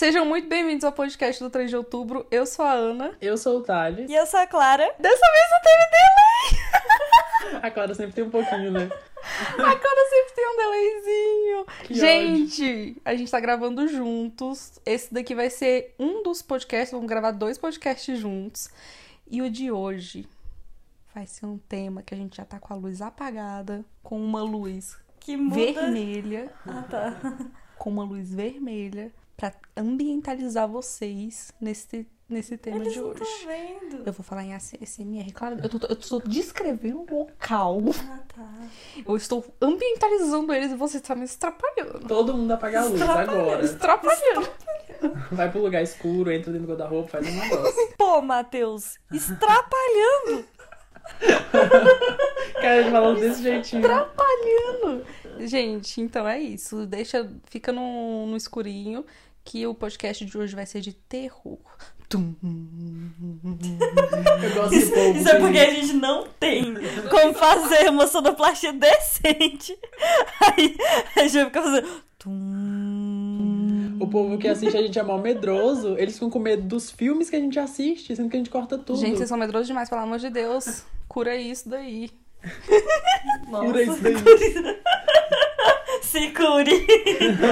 Sejam muito bem-vindos ao podcast do 3 de outubro. Eu sou a Ana. Eu sou o Thales. E eu sou a Clara. Dessa vez não teve delay! A Clara sempre tem um pouquinho, né? A Clara sempre tem um delayzinho. Que gente, a gente tá gravando juntos. Esse daqui vai ser um dos podcasts. Vamos gravar dois podcasts juntos. E o de hoje vai ser um tema que a gente já tá com a luz apagada, com uma luz Que muda. vermelha. Ah, tá. com uma luz vermelha pra ambientalizar vocês nesse, nesse tema Eles de não hoje. estão vendo. Eu vou falar em ASMR, claro. Eu tô, eu tô descrevendo o local. Ah, tá. Eu estou ambientalizando eles e você está me estrapalhando. Todo mundo apaga a luz Estrapalhando. agora. Estrapalhando. Vai pro lugar escuro, entra dentro do guarda-roupa, faz um negócio. Pô, Matheus, estrapalhando. Cara, ele falando desse jeitinho. Estrapalhando. Gente, então é isso. Deixa, fica no, no escurinho que o podcast de hoje vai ser de terror. Tum. Eu gosto de povo. Isso é que- porque a gente não tem como fazer uma sonoplastia decente. Aí a gente vai ficar fazendo. tum. O povo que assiste a gente é mal medroso, eles ficam com medo dos filmes que a gente assiste, sendo que a gente corta tudo. Gente, vocês são medrosos demais, pelo amor de Deus. Cura isso daí. Nossa. Cura isso daí. Se cure.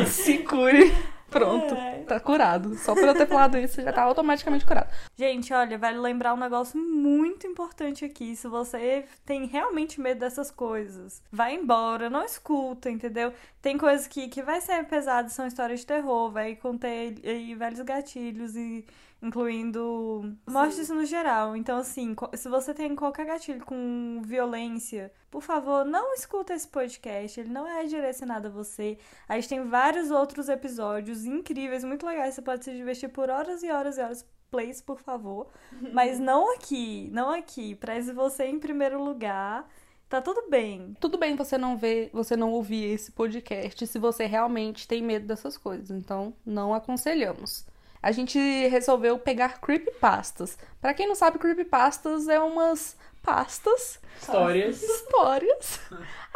Se cure. Pronto. Ai. Tá curado. Só por eu ter falado isso, já tá automaticamente curado. Gente, olha, vale lembrar um negócio muito importante aqui. Se você tem realmente medo dessas coisas, vai embora, não escuta, entendeu? Tem coisas que, que vai ser pesadas, são histórias de terror, vai conter aí velhos gatilhos e incluindo mortes no geral. Então, assim, se você tem qualquer gatilho com violência, por favor, não escuta esse podcast. Ele não é direcionado a você. A gente tem vários outros episódios incríveis, muito legais. Você pode se divertir por horas e horas e horas. Plays, por favor. Mas não aqui, não aqui. Preze você em primeiro lugar. Tá tudo bem. Tudo bem você não ver, você não ouvir esse podcast se você realmente tem medo dessas coisas. Então, não aconselhamos. A gente resolveu pegar creepypastas. Pra quem não sabe, creepypastas é umas pastas Histórias. histórias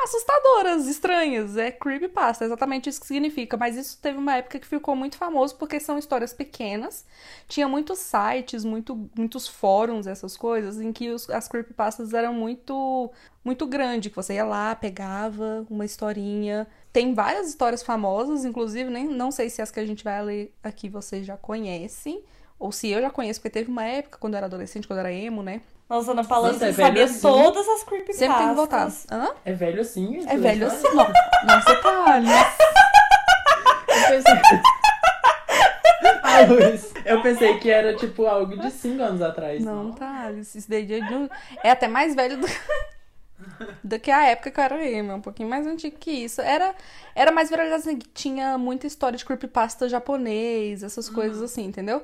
assustadoras, estranhas. É creepypasta, é exatamente isso que significa. Mas isso teve uma época que ficou muito famoso porque são histórias pequenas. Tinha muitos sites, muito, muitos fóruns, essas coisas, em que os- as creepypastas eram muito, muito grande, que você ia lá, pegava uma historinha. Tem várias histórias famosas, inclusive, nem, não sei se as que a gente vai ler aqui vocês já conhecem. Ou se eu já conheço, porque teve uma época, quando eu era adolescente, quando eu era emo, né? Nossa, Ana Paula Nossa, é sabia assim. todas as creepypastas. Sempre tem que voltar. Hã? É velho assim? É velho assim, não. Nossa, Thales. Eu pensei... Luiz. Eu pensei que era tipo algo de 5 anos atrás. Não, Thales. Isso daí é de- é até mais velho do... do que a época que eu era emo. É um pouquinho mais antigo que isso. Era, era mais viralizado assim, que tinha muita história de creepypasta japonês, essas coisas assim, entendeu?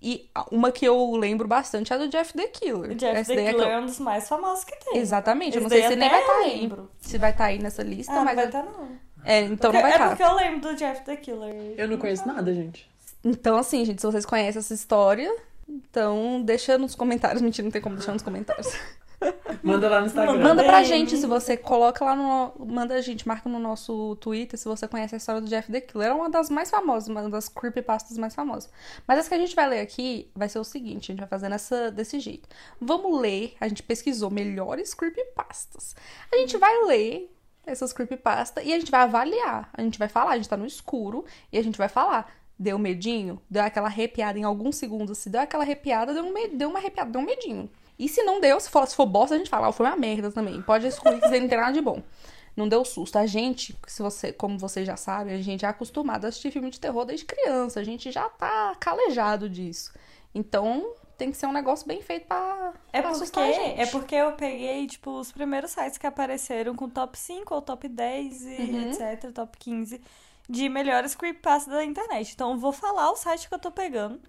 E uma que eu lembro bastante é a do Jeff the Killer. O Jeff Essa the é Killer eu- é um dos mais famosos que tem. Exatamente. Eu não Esse sei se nem vai estar eu aí. Se vai estar aí nessa lista, Ah, não mas. vai eu- estar não. É, então Porque- não vai é estar. porque eu lembro do Jeff the Killer. Eu não conheço nada, gente. Então, assim, gente, se vocês conhecem essa história, então deixa nos comentários. Mentira, não tem como deixar nos comentários. Manda lá no Instagram. Manda pra gente se você coloca lá no. Manda a gente, marca no nosso Twitter se você conhece a história do Jeff the Killer. É uma das mais famosas, uma das creepypastas mais famosas. Mas as que a gente vai ler aqui vai ser o seguinte: a gente vai fazer nessa, desse jeito. Vamos ler, a gente pesquisou melhores creepypastas. A gente vai ler essas creepypastas e a gente vai avaliar. A gente vai falar, a gente tá no escuro e a gente vai falar. Deu medinho? Deu aquela arrepiada em alguns segundos. Se deu aquela arrepiada, deu, um deu uma arrepiada, deu um medinho. E se não deu, se for, se for bosta, a gente fala, ah, foi uma merda também. Pode excluir que não tem nada de bom. Não deu susto. A gente, se você, como vocês já sabem, a gente é acostumado a assistir filme de terror desde criança. A gente já tá calejado disso. Então, tem que ser um negócio bem feito pra, É pra porque, é porque eu peguei, tipo, os primeiros sites que apareceram com top 5 ou top 10 e Uhum. etc, top 15 de melhores creepypastas da internet. Então eu vou falar o site que eu tô pegando.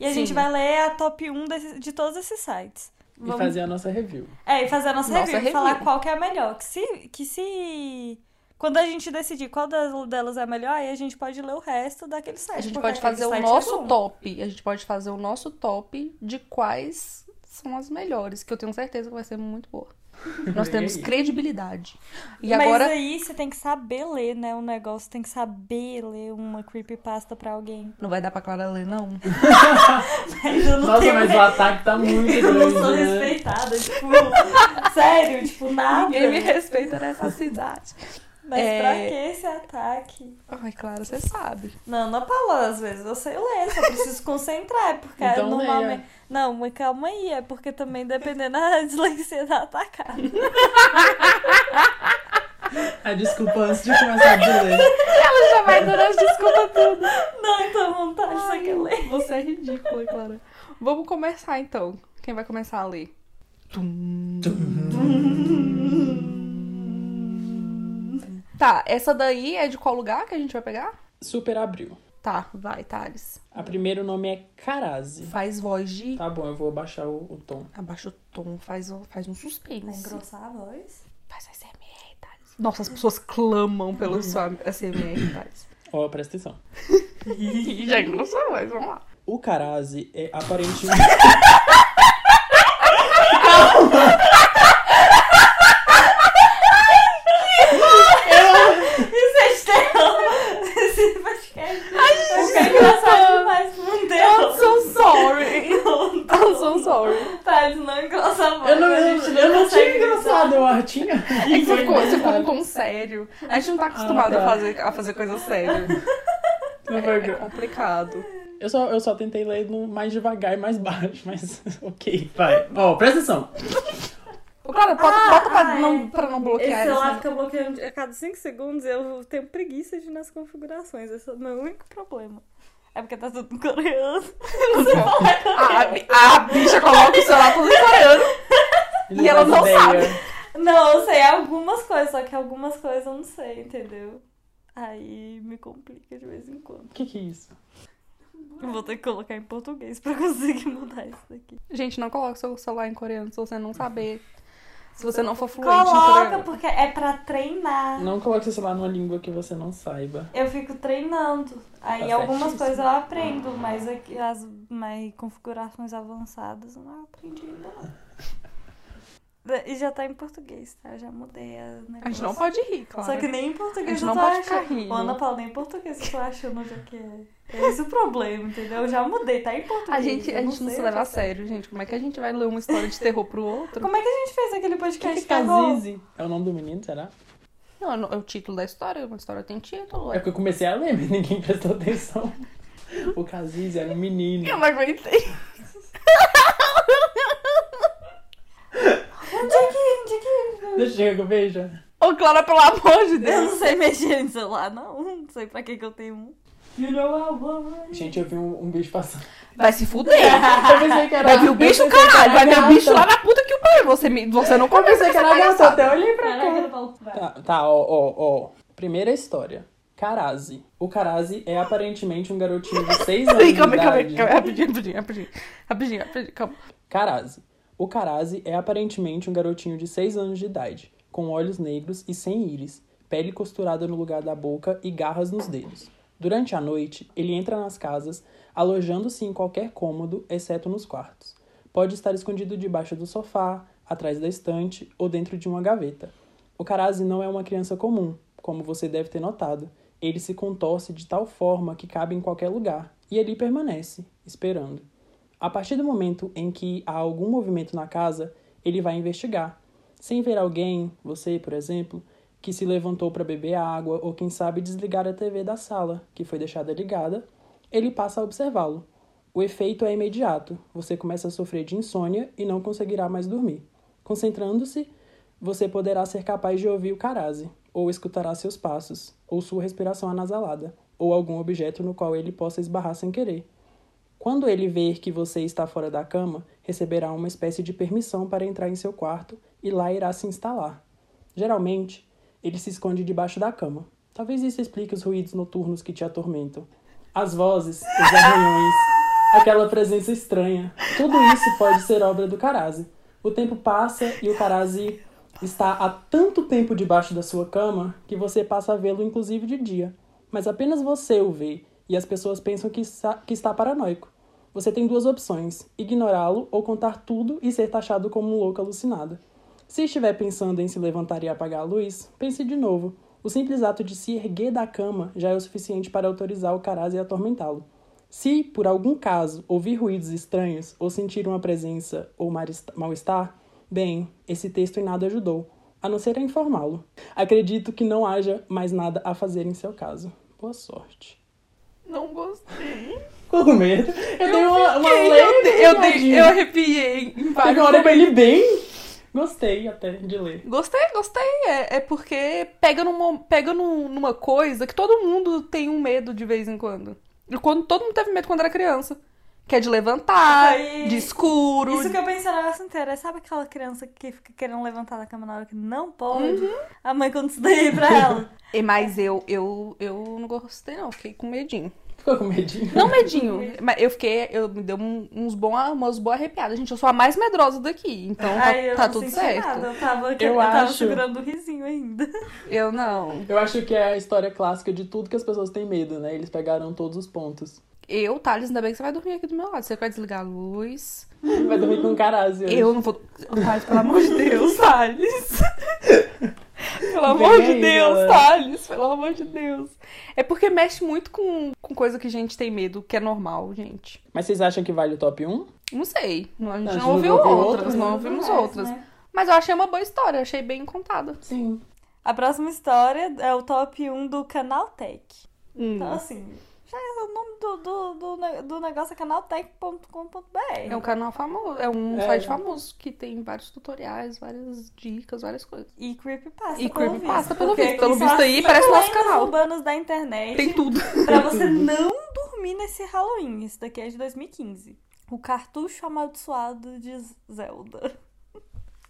E a Sim. gente vai ler a top 1 desse- de todos esses sites. E fazer a nossa review. É, e fazer a nossa, Nossa review, e review. falar qual que é a melhor. Que se, que se Quando a gente decidir qual das- delas é melhor, aí a gente pode ler o resto daquele site. A gente pode fazer o é nosso bom. top. A gente pode fazer o nosso top de quais são as melhores, que eu tenho certeza que vai ser muito boa. Nós temos aí? credibilidade. E Mas agora. aí você tem que saber ler, né? O negócio tem que saber ler uma creepypasta pra alguém. Não vai dar pra Clara ler, não. Mas eu não Nossa, tenho mas o ataque tá muito Eu não sou né? respeitada, tipo, sério, tipo, nada. Ninguém me respeita nessa cidade. Mas É. pra que esse ataque? Ai, Clara, você sabe. Não, não Paula, às vezes eu sei ler, só preciso concentrar, é porque Então normalmente. leia. Não, mas calma aí, é porque também dependendo da dislexia da atacada. A desculpa antes de começar a ler. Ela já vai dando as desculpas tudo. Não, então vontade, só que ler. Você é ridícula, Clara. Vamos começar então. Quem vai começar a ler? Tum. Tá, essa daí é de qual lugar que a gente vai pegar? Super abril. Tá, vai, Thales. A primeiro nome é Karazi. Faz voz de. Tá bom, eu vou abaixar o, o tom. Abaixa o tom, faz, um- faz um suspense. Vai engrossar a voz? Faz SMR, Thales. Nossa, as pessoas clamam pelo sua SMR, Thales. Ó, presta atenção. Já engrossou a voz, vamos lá. O Karazi é aparentemente é externo! Esse podcast. Ai, é engraçado demais pro mundo. I'm so sorry. I'm so Thales, não engrossa a voz. Eu não, a eu, gente eu não tinha engraçado, eu. Tinha. É que você ficou, você ficou com sério. A gente não tá acostumado Ah, tá. a, fazer, a fazer coisa séria. Não É gra- complicado. Eu só, eu só tentei ler no mais devagar e mais baixo, mas ok, vai. Ó, presta atenção. Ô, Clara, bota, Ah, bota pra, ah, não, é. pra não Esse bloquear celular isso. fica bloqueando a cada 5 segundos eu tenho preguiça de ir nas configurações. Esse é o meu único problema. É porque tá tudo em coreano. A, a, a bicha coloca o celular tudo em coreano. E ela não ideia. Não, eu sei algumas coisas, só que algumas coisas eu não sei, entendeu? Aí me complica de vez em quando. O que que é isso? Eu Vou ter que colocar em português pra conseguir mudar isso daqui. Gente, não coloque seu celular em coreano se você não saber. Se você não for fluente Coloca, coreano. porque é pra treinar. Não coloque seu celular numa língua que você não saiba. Eu fico treinando. Aí Tá algumas certíssimo. coisas eu aprendo, mas aqui, as mais configurações avançadas eu não aprendi ainda não. E já tá em português, tá? Eu já mudei a negócio. A gente não pode rir, claro. Só que nem em A português gente eu não tô pode achando. ficar rindo. Ana Paula, nem em português eu tô achando já que é. É esse o problema, entendeu? Eu já mudei, tá em português. A gente, a gente não sei se leva a é. sério, gente. Como é que a gente vai ler uma história de terror pro outro? Como é que a gente fez aquele que podcast? que é Pegou? Kazizi? É o nome do menino, será? Não, não, é o título da história. Uma história tem título. É que eu comecei a ler, mas ninguém prestou atenção. O Kazizi era um menino. Eu não aguentei. Onde é que. Onde é que. Deixa eu que eu veja. Ô, Clara, pelo amor de Eu Deus. não sei mexer em celular, não. Não sei pra que, que eu tenho um. You know. Gente, eu vi um, um bicho passando. Vai se fuder. Eu pensei que era. Vai ver o bicho, eu caralho. Vai ver o bicho lá na puta que o pariu. Você, me, você não Eu conversa pensei com que era palhaçada. até olhei pra cá. Tá, tá, ó, ó, ó. Primeira história. Karazi. O Karazi é aparentemente um garotinho de 6 anos calma aí, calma calma. Rapidinho, rapidinho, rapidinho. Rapidinho, rapidinho, calma. Karazi. O Karazi é aparentemente um garotinho de 6 anos de idade, com olhos negros e sem íris, pele costurada no lugar da boca e garras nos dedos. Durante a noite, ele entra nas casas, alojando-se em qualquer cômodo, exceto nos quartos. Pode estar escondido debaixo do sofá, atrás da estante ou dentro de uma gaveta. O Karazi não é uma criança comum, como você deve ter notado. Ele se contorce de tal forma que cabe em qualquer lugar, e ali permanece, esperando. A partir do momento em que há algum movimento na casa, ele vai investigar. Sem ver alguém, você, por exemplo, que se levantou para beber água ou quem sabe desligar a TV da sala, que foi deixada ligada, ele passa a observá-lo. O efeito é imediato. Você começa a sofrer de insônia e não conseguirá mais dormir. Concentrando-se, você poderá ser capaz de ouvir o Karazi, ou escutará seus passos, ou sua respiração anasalada, ou algum objeto no qual ele possa esbarrar sem querer. Quando ele ver que você está fora da cama, receberá uma espécie de permissão para entrar em seu quarto e lá irá se instalar. Geralmente, ele se esconde debaixo da cama. Talvez isso explique os ruídos noturnos que te atormentam. As vozes, os arranhões, aquela presença estranha. Tudo isso pode ser obra do Karazi. O tempo passa e o Karazi está há tanto tempo debaixo da sua cama que você passa a vê-lo inclusive de dia. Mas apenas você o vê e as pessoas pensam que está, que está paranoico. Você tem duas opções: ignorá-lo ou contar tudo e ser taxado como um louco alucinado. Se estiver pensando em se levantar e apagar a luz, pense de novo. O simples ato de se erguer da cama já é o suficiente para autorizar o Caraz e atormentá-lo. Se, por algum caso, ouvir ruídos estranhos ou sentir uma presença ou mal-estar, bem, esse texto em nada ajudou, a não ser a informá-lo. Acredito que não haja mais nada a fazer em seu caso. Boa sorte. Não gostei. Ficou com medo? Eu, Eu dei uma, uma fiquei, leve eu, dei, eu, arrepiei Teve uma hora momentos. ele bem. Gostei até de ler. Gostei, gostei. É, é porque pega, numa, pega num- numa coisa que todo mundo tem um medo de vez em quando. E quando todo mundo teve medo quando era criança. Que é de levantar, Aí- de escuro. Isso que eu pensei na negócio inteiro. Sabe aquela criança que fica querendo levantar da cama na hora que não pode? Uhum. A mãe conta isso daí pra ela. E, Mas eu, eu, eu não gostei, não. Fiquei com medinho. Ficou com medinho? Não medinho, mas eu fiquei. Eu me deu um- uns bons, umas boas arrepiadas. Gente, eu sou a mais medrosa daqui. Então tá, eu tá não tudo senti certo. Nada. Eu tava, eu Eu tava acho- segurando o risinho ainda. Eu não. Eu acho que é a história clássica de tudo que as pessoas têm medo, né? Eles pegaram todos os pontos. Eu, Thales, ainda bem que você vai dormir aqui do meu lado. Você vai desligar a luz. Vai dormir com um carazio. Eu não vou. Thales, pelo amor de Deus, Thales. Pelo amor Vem de aí, Deus, galera. Thales. Pelo amor de Deus. É porque mexe muito com, com coisa que a gente tem medo, que é normal, gente. Mas vocês acham que vale o top 1? Não sei. Não, a gente Não, não, ouviu outras, outras, não né? ouvimos outras. né? Mas eu achei uma boa história, achei bem contada. Sim. A próxima história é o top 1 do Canaltech. Hum. Então, assim, é o nome do, do, do, do negócio é canaltech.com.br. É um canal famoso, é um É. site famoso que tem vários tutoriais, várias dicas, várias coisas. E creepypasta, E pelo creepypasta, visto, pelo visto. Pelo visto aí, parece nosso lendas canal. urbanas da internet. Tem tudo. Pra você não dormir nesse Halloween. Isso daqui é de 2015. O cartucho amaldiçoado de Zelda.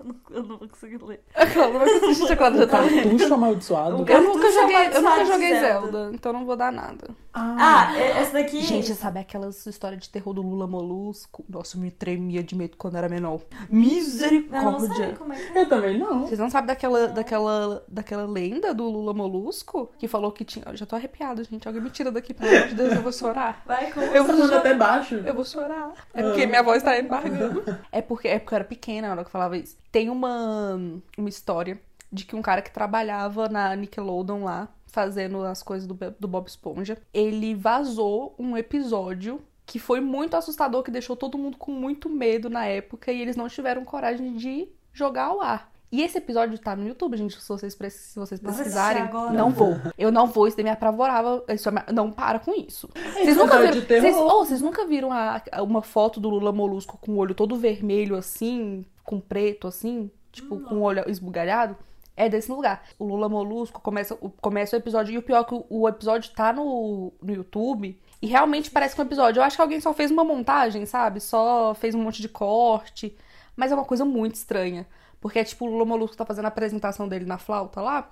Eu não, eu não vou conseguir ler. Não vai assistir a Clara já tá. Cartucho amaldiçoado. Eu Cartucho nunca joguei, eu nunca amaldiçoado de joguei Zelda. Zelda, então não vou dar nada. Ah, e- essa daqui. Gente, sabe aquelas histórias de terror do Lula Molusco? Nossa, eu me tremia de medo quando era menor. eu não sei Misericórdia. como é que é. Eu também não. Vocês não sabem daquela, daquela, daquela lenda do Lula Molusco? Que falou que tinha. Eu já tô arrepiada, gente. Alguém me tira daqui, pelo amor de Deus, eu vou chorar. Vai com Eu Tá vou falando até chorar. baixo. Eu vou chorar. É porque minha voz tá embargando. É porque, é porque eu era pequena na hora que eu falava isso. Tem uma, uma história de que um cara que trabalhava na Nickelodeon lá, fazendo as coisas do, do Bob Esponja, ele vazou um episódio que foi muito assustador, que deixou todo mundo com muito medo na época e eles não tiveram coragem de jogar ao ar. E esse episódio tá no YouTube, gente, se vocês, se vocês pesquisarem. Não vou. Eu não vou, isso daí me apavorava. Isso me- não para com isso. Vocês Isso nunca é viram, vocês, oh, vocês nunca viram a- uma foto do Lula Molusco com o olho todo vermelho assim, com preto assim, tipo com o olho esbugalhado? É desse lugar. O Lula Molusco começa o, começa o episódio e o pior é que o, o episódio tá no, no YouTube e realmente parece que um episódio. Eu acho que alguém só fez uma montagem, sabe? Só fez um monte de corte, mas é uma coisa muito estranha. Porque é tipo o Lula Molusco tá fazendo a apresentação dele na flauta lá.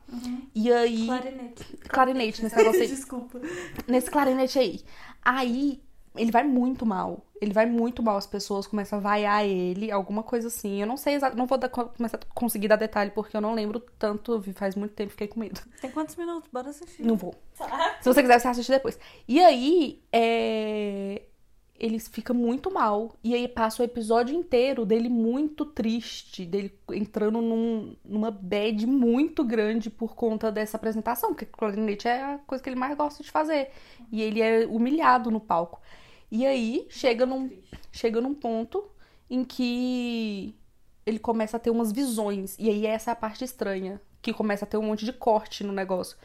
E aí. Clarinete. Clarinete, nesse negócio aí Desculpa. nesse clarinete aí. Aí ele vai muito mal. Ele vai muito mal. As pessoas começam a vaiar ele, alguma coisa assim. Eu não sei exatamente. Não vou dar, começar a conseguir dar detalhe porque eu não lembro tanto. Faz muito tempo, fiquei com medo. Tem quantos minutos? Bora assistir. Não vou. Tá. Se você quiser, você assiste depois. E aí, é... ele fica muito mal. E aí passa o episódio inteiro dele muito triste, dele entrando num- numa bad muito grande por conta dessa apresentação, porque clarinete é a coisa que ele mais gosta de fazer. E ele é humilhado no palco. E aí chega num, chega num ponto em que ele começa a ter umas visões. E aí essa é a parte estranha, que começa a ter um monte de corte no negócio.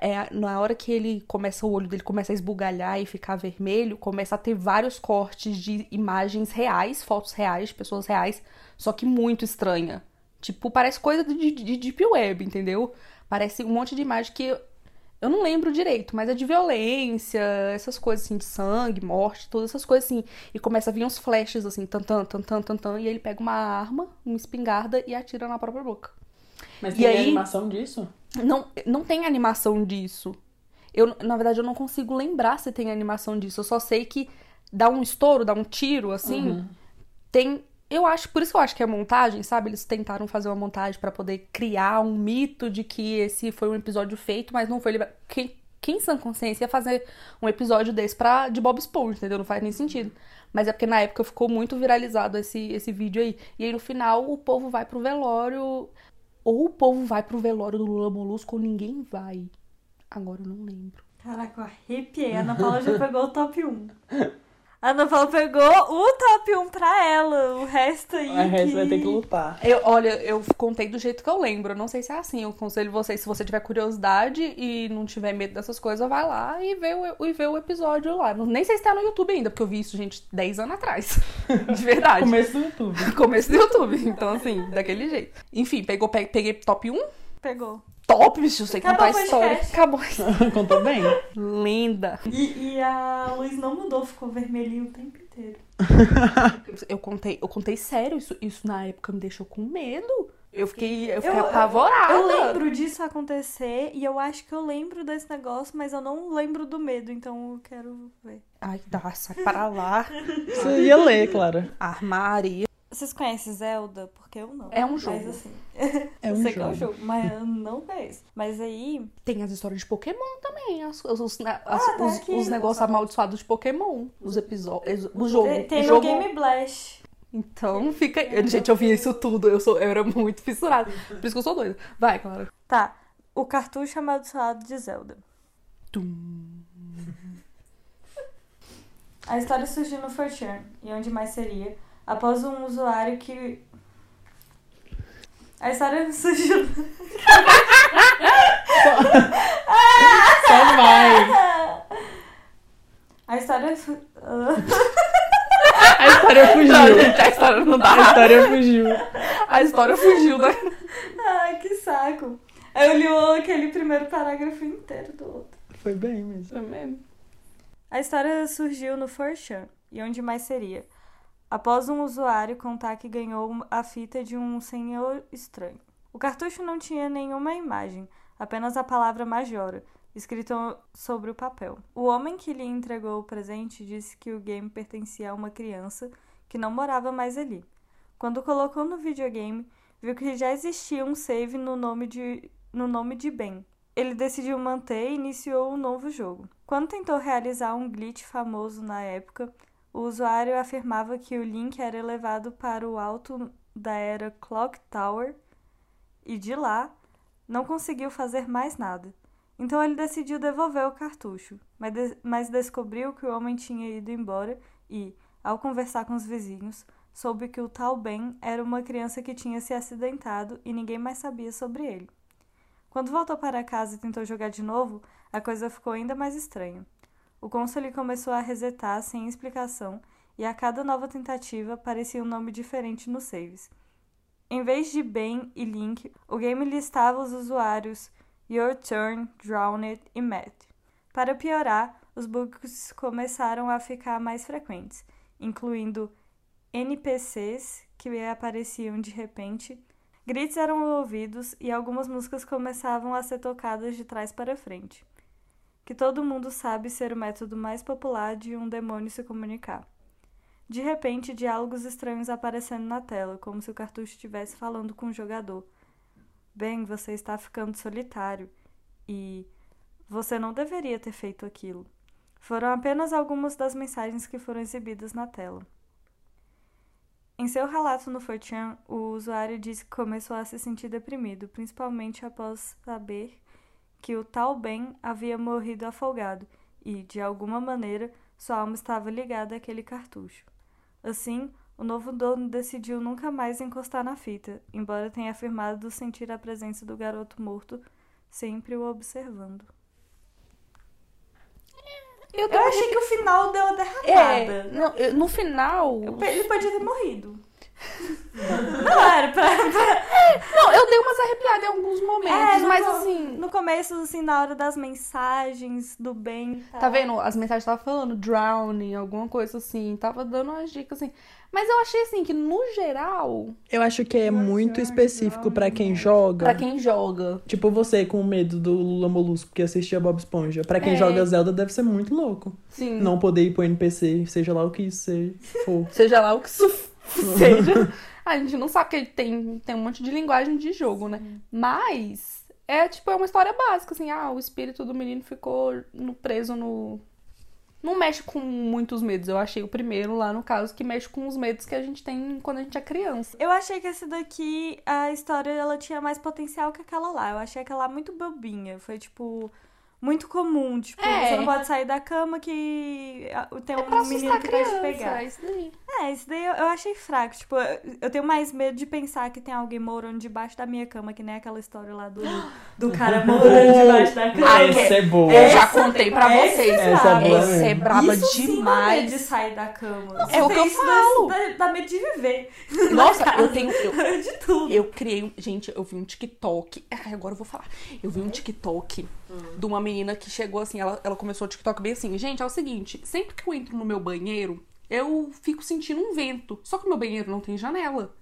É, na hora que ele começa, o olho dele começa a esbugalhar e ficar vermelho, começa a ter vários cortes de imagens reais, fotos reais, de pessoas reais, só que muito estranha. Tipo, parece coisa de, de Deep Web, entendeu? Parece um monte de imagem que eu não lembro direito, mas é de violência, essas coisas assim, de sangue, morte, todas essas coisas assim. E começa a vir uns flashes assim, tan tan tan tan tan, tan e ele pega uma arma, uma espingarda e atira na própria boca. Mas E tem aí- animação disso? Não, não tem animação disso. Eu, na verdade, eu não consigo lembrar se tem animação disso. Eu só sei que dá um estouro, dá um tiro, assim. Uhum. Tem. Eu acho, por isso que eu acho que é montagem, sabe? Eles tentaram fazer uma montagem pra poder criar um mito de que esse foi um episódio feito, mas não foi. Quem quem sã consciência ia fazer um episódio desse pra, de Bob Esponja, entendeu? Não faz nem sentido. Mas é porque na época ficou muito viralizado esse, esse vídeo aí. E aí no final o povo vai pro velório. Ou o povo vai pro velório do Lula Molusco ou ninguém vai. Agora eu não lembro. Caraca, eu arrepiei. A Ana Paula já pegou o top 1. A Ana Paula pegou o top 1 pra ela. O resto aí. O resto que... vai ter que lutar. Eu, olha, eu contei do jeito que eu lembro. Eu não sei se é assim. Eu aconselho vocês, se você tiver curiosidade e não tiver medo dessas coisas, vai lá e vê o, e vê o episódio lá. Não- Nem sei se tá no YouTube ainda, porque eu vi isso, gente, 10 anos atrás. De verdade. Começo do YouTube. Começo do YouTube. Então, assim, daquele jeito. Enfim, pegou, pe- peguei top 1? Pegou. Top, bicho, eu sei Acabou contar a história. Acabou. Contou bem. Lenda. E, e a luz não mudou, ficou vermelhinho o tempo inteiro. Eu contei, eu contei sério, isso, isso na época me deixou com medo. Eu fiquei, eu fiquei Eu- eu- apavorada. Eu lembro disso acontecer e eu acho que eu lembro desse negócio, mas eu não lembro do medo, então eu quero ver. Ai, dá, sai para lá. Você ia ler, Clara. Armaria. Vocês conhecem Zelda? Porque eu não. É um Mas jogo. assim, É eu um sei que é um jogo. jogo, mas eu não conheço. Mas aí, Tem as histórias de Pokémon também. As, os, os, né, as- tá os- negócios amaldiçoados de Pokémon. Os episódios. O jogo. tem, tem o no jogo... Game Blast. Então fica. Eu, gente, eu vi isso tudo. Eu, sou, eu era muito fissurada. Por isso que eu sou doida. Vai, Clara. Tá. O cartucho amaldiçoado de Zelda. Tum. A história surgiu no 4chan, e onde mais seria, após um usuário que... A história surgiu... Só vai. A história... A história Não, fugiu. gente, a história não A dá. história fugiu. A história fugiu, né? Ai, que saco. Eu li aquele primeiro parágrafo inteiro do outro. Foi bem mesmo. Foi mesmo. A história surgiu no 4chan, e onde mais seria, após um usuário contar que ganhou a fita de um senhor estranho. O cartucho não tinha nenhuma imagem, apenas a palavra Majora, escrito sobre o papel. O homem que lhe entregou o presente disse que o game pertencia a uma criança que não morava mais ali. Quando colocou no videogame, viu que já existia um save no nome de, no nome de Ben. Ele decidiu manter e iniciou um novo jogo. Quando tentou realizar um glitch famoso na época, o usuário afirmava que o Link era levado para o alto da era Clock Tower e de lá não conseguiu fazer mais nada. Então ele decidiu devolver o cartucho, mas, de- mas descobriu que o homem tinha ido embora e, ao conversar com os vizinhos, soube que o tal Ben era uma criança que tinha se acidentado e ninguém mais sabia sobre ele. Quando voltou para casa e tentou jogar de novo, a coisa ficou ainda mais estranha. O console começou a resetar sem explicação e a cada nova tentativa aparecia um nome diferente nos saves. Em vez de Ben e Link, o game listava os usuários Your Turn, Drowned e Matt. Para piorar, os bugs começaram a ficar mais frequentes, incluindo NPCs que apareciam de repente, gritos eram ouvidos e algumas músicas começavam a ser tocadas de trás para frente, que todo mundo sabe ser o método mais popular de um demônio se comunicar. De repente, diálogos estranhos aparecendo na tela, como se o cartucho estivesse falando com o jogador. Bem, você está ficando solitário e você não deveria ter feito aquilo. Foram apenas algumas das mensagens que foram exibidas na tela. Em seu relato no 4chan, o usuário disse que começou a se sentir deprimido, principalmente após saber que o tal Ben havia morrido afogado e, de alguma maneira, sua alma estava ligada àquele cartucho. Assim, o novo dono decidiu nunca mais encostar na fita, embora tenha afirmado sentir a presença do garoto morto, sempre o observando. Eu, Eu achei que o final deu uma É, derrapada. não, eu- no final. Ele podia ter morrido. Não era pra. pra- Não, eu dei umas arrepiadas em alguns momentos, É, no mas co- assim. No começo, assim, na hora das mensagens do bem. Tá tal. vendo? As mensagens estavam falando drowning, alguma coisa assim. Tava dando umas dicas assim. Mas eu achei assim que, no geral, Eu acho que é muito específico pra quem joga. pra quem joga. Tipo você com medo do Lula Molusco que assistia Bob Esponja. Pra quem É. joga Zelda deve ser muito louco. Sim. Não poder ir pro NPC, seja lá o que isso for. Seja lá o que isso seja. A gente não sabe que tem, tem um monte de linguagem de jogo, né? Mas É tipo, é uma história básica, assim, ah, o espírito do menino ficou no, preso no. Não mexe com muitos medos. Eu achei o primeiro lá, no caso, que mexe com os medos que a gente tem quando a gente é criança. Eu achei que esse daqui, a história, ela tinha mais potencial que aquela lá. Eu achei aquela muito bobinha. Foi tipo. Muito comum, tipo, É. você não pode sair da cama que ah, tem É um menino assustar que vai te pegar. é isso daí. É, isso daí eu, eu achei fraco. Tipo, eu, eu tenho mais medo de pensar que tem alguém morando debaixo da minha cama, que nem aquela história lá do, do cara morando debaixo da cama. Ai, Essa é boa. Eu já contei pra Essa vocês. é Essa é boa Essa é mesmo. braba Isso sim demais. medo de sair da cama. é o que eu falo. Dá, dá medo de viver. Nossa, eu tenho. eu- de tudo. Eu criei um. Gente, eu vi um TikTok. Ai, agora eu vou falar. Eu vi um TikTok de uma menina que chegou assim. Ela, ela começou o TikTok bem assim. Gente, é o seguinte: sempre que eu entro no meu banheiro, eu fico sentindo um vento. Só que o meu banheiro não tem janela.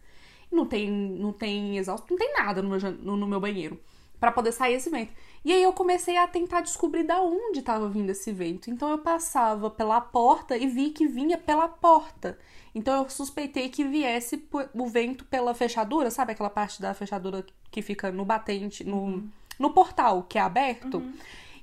Não tem, não tem exausto, não tem nada no meu, no, no meu banheiro. Pra poder sair esse vento. E aí eu comecei a tentar descobrir da onde tava vindo esse vento. Então eu passava pela porta e vi que vinha pela porta. Então eu suspeitei que viesse o vento pela fechadura, sabe aquela parte da fechadura que fica no batente, no, no portal que é aberto?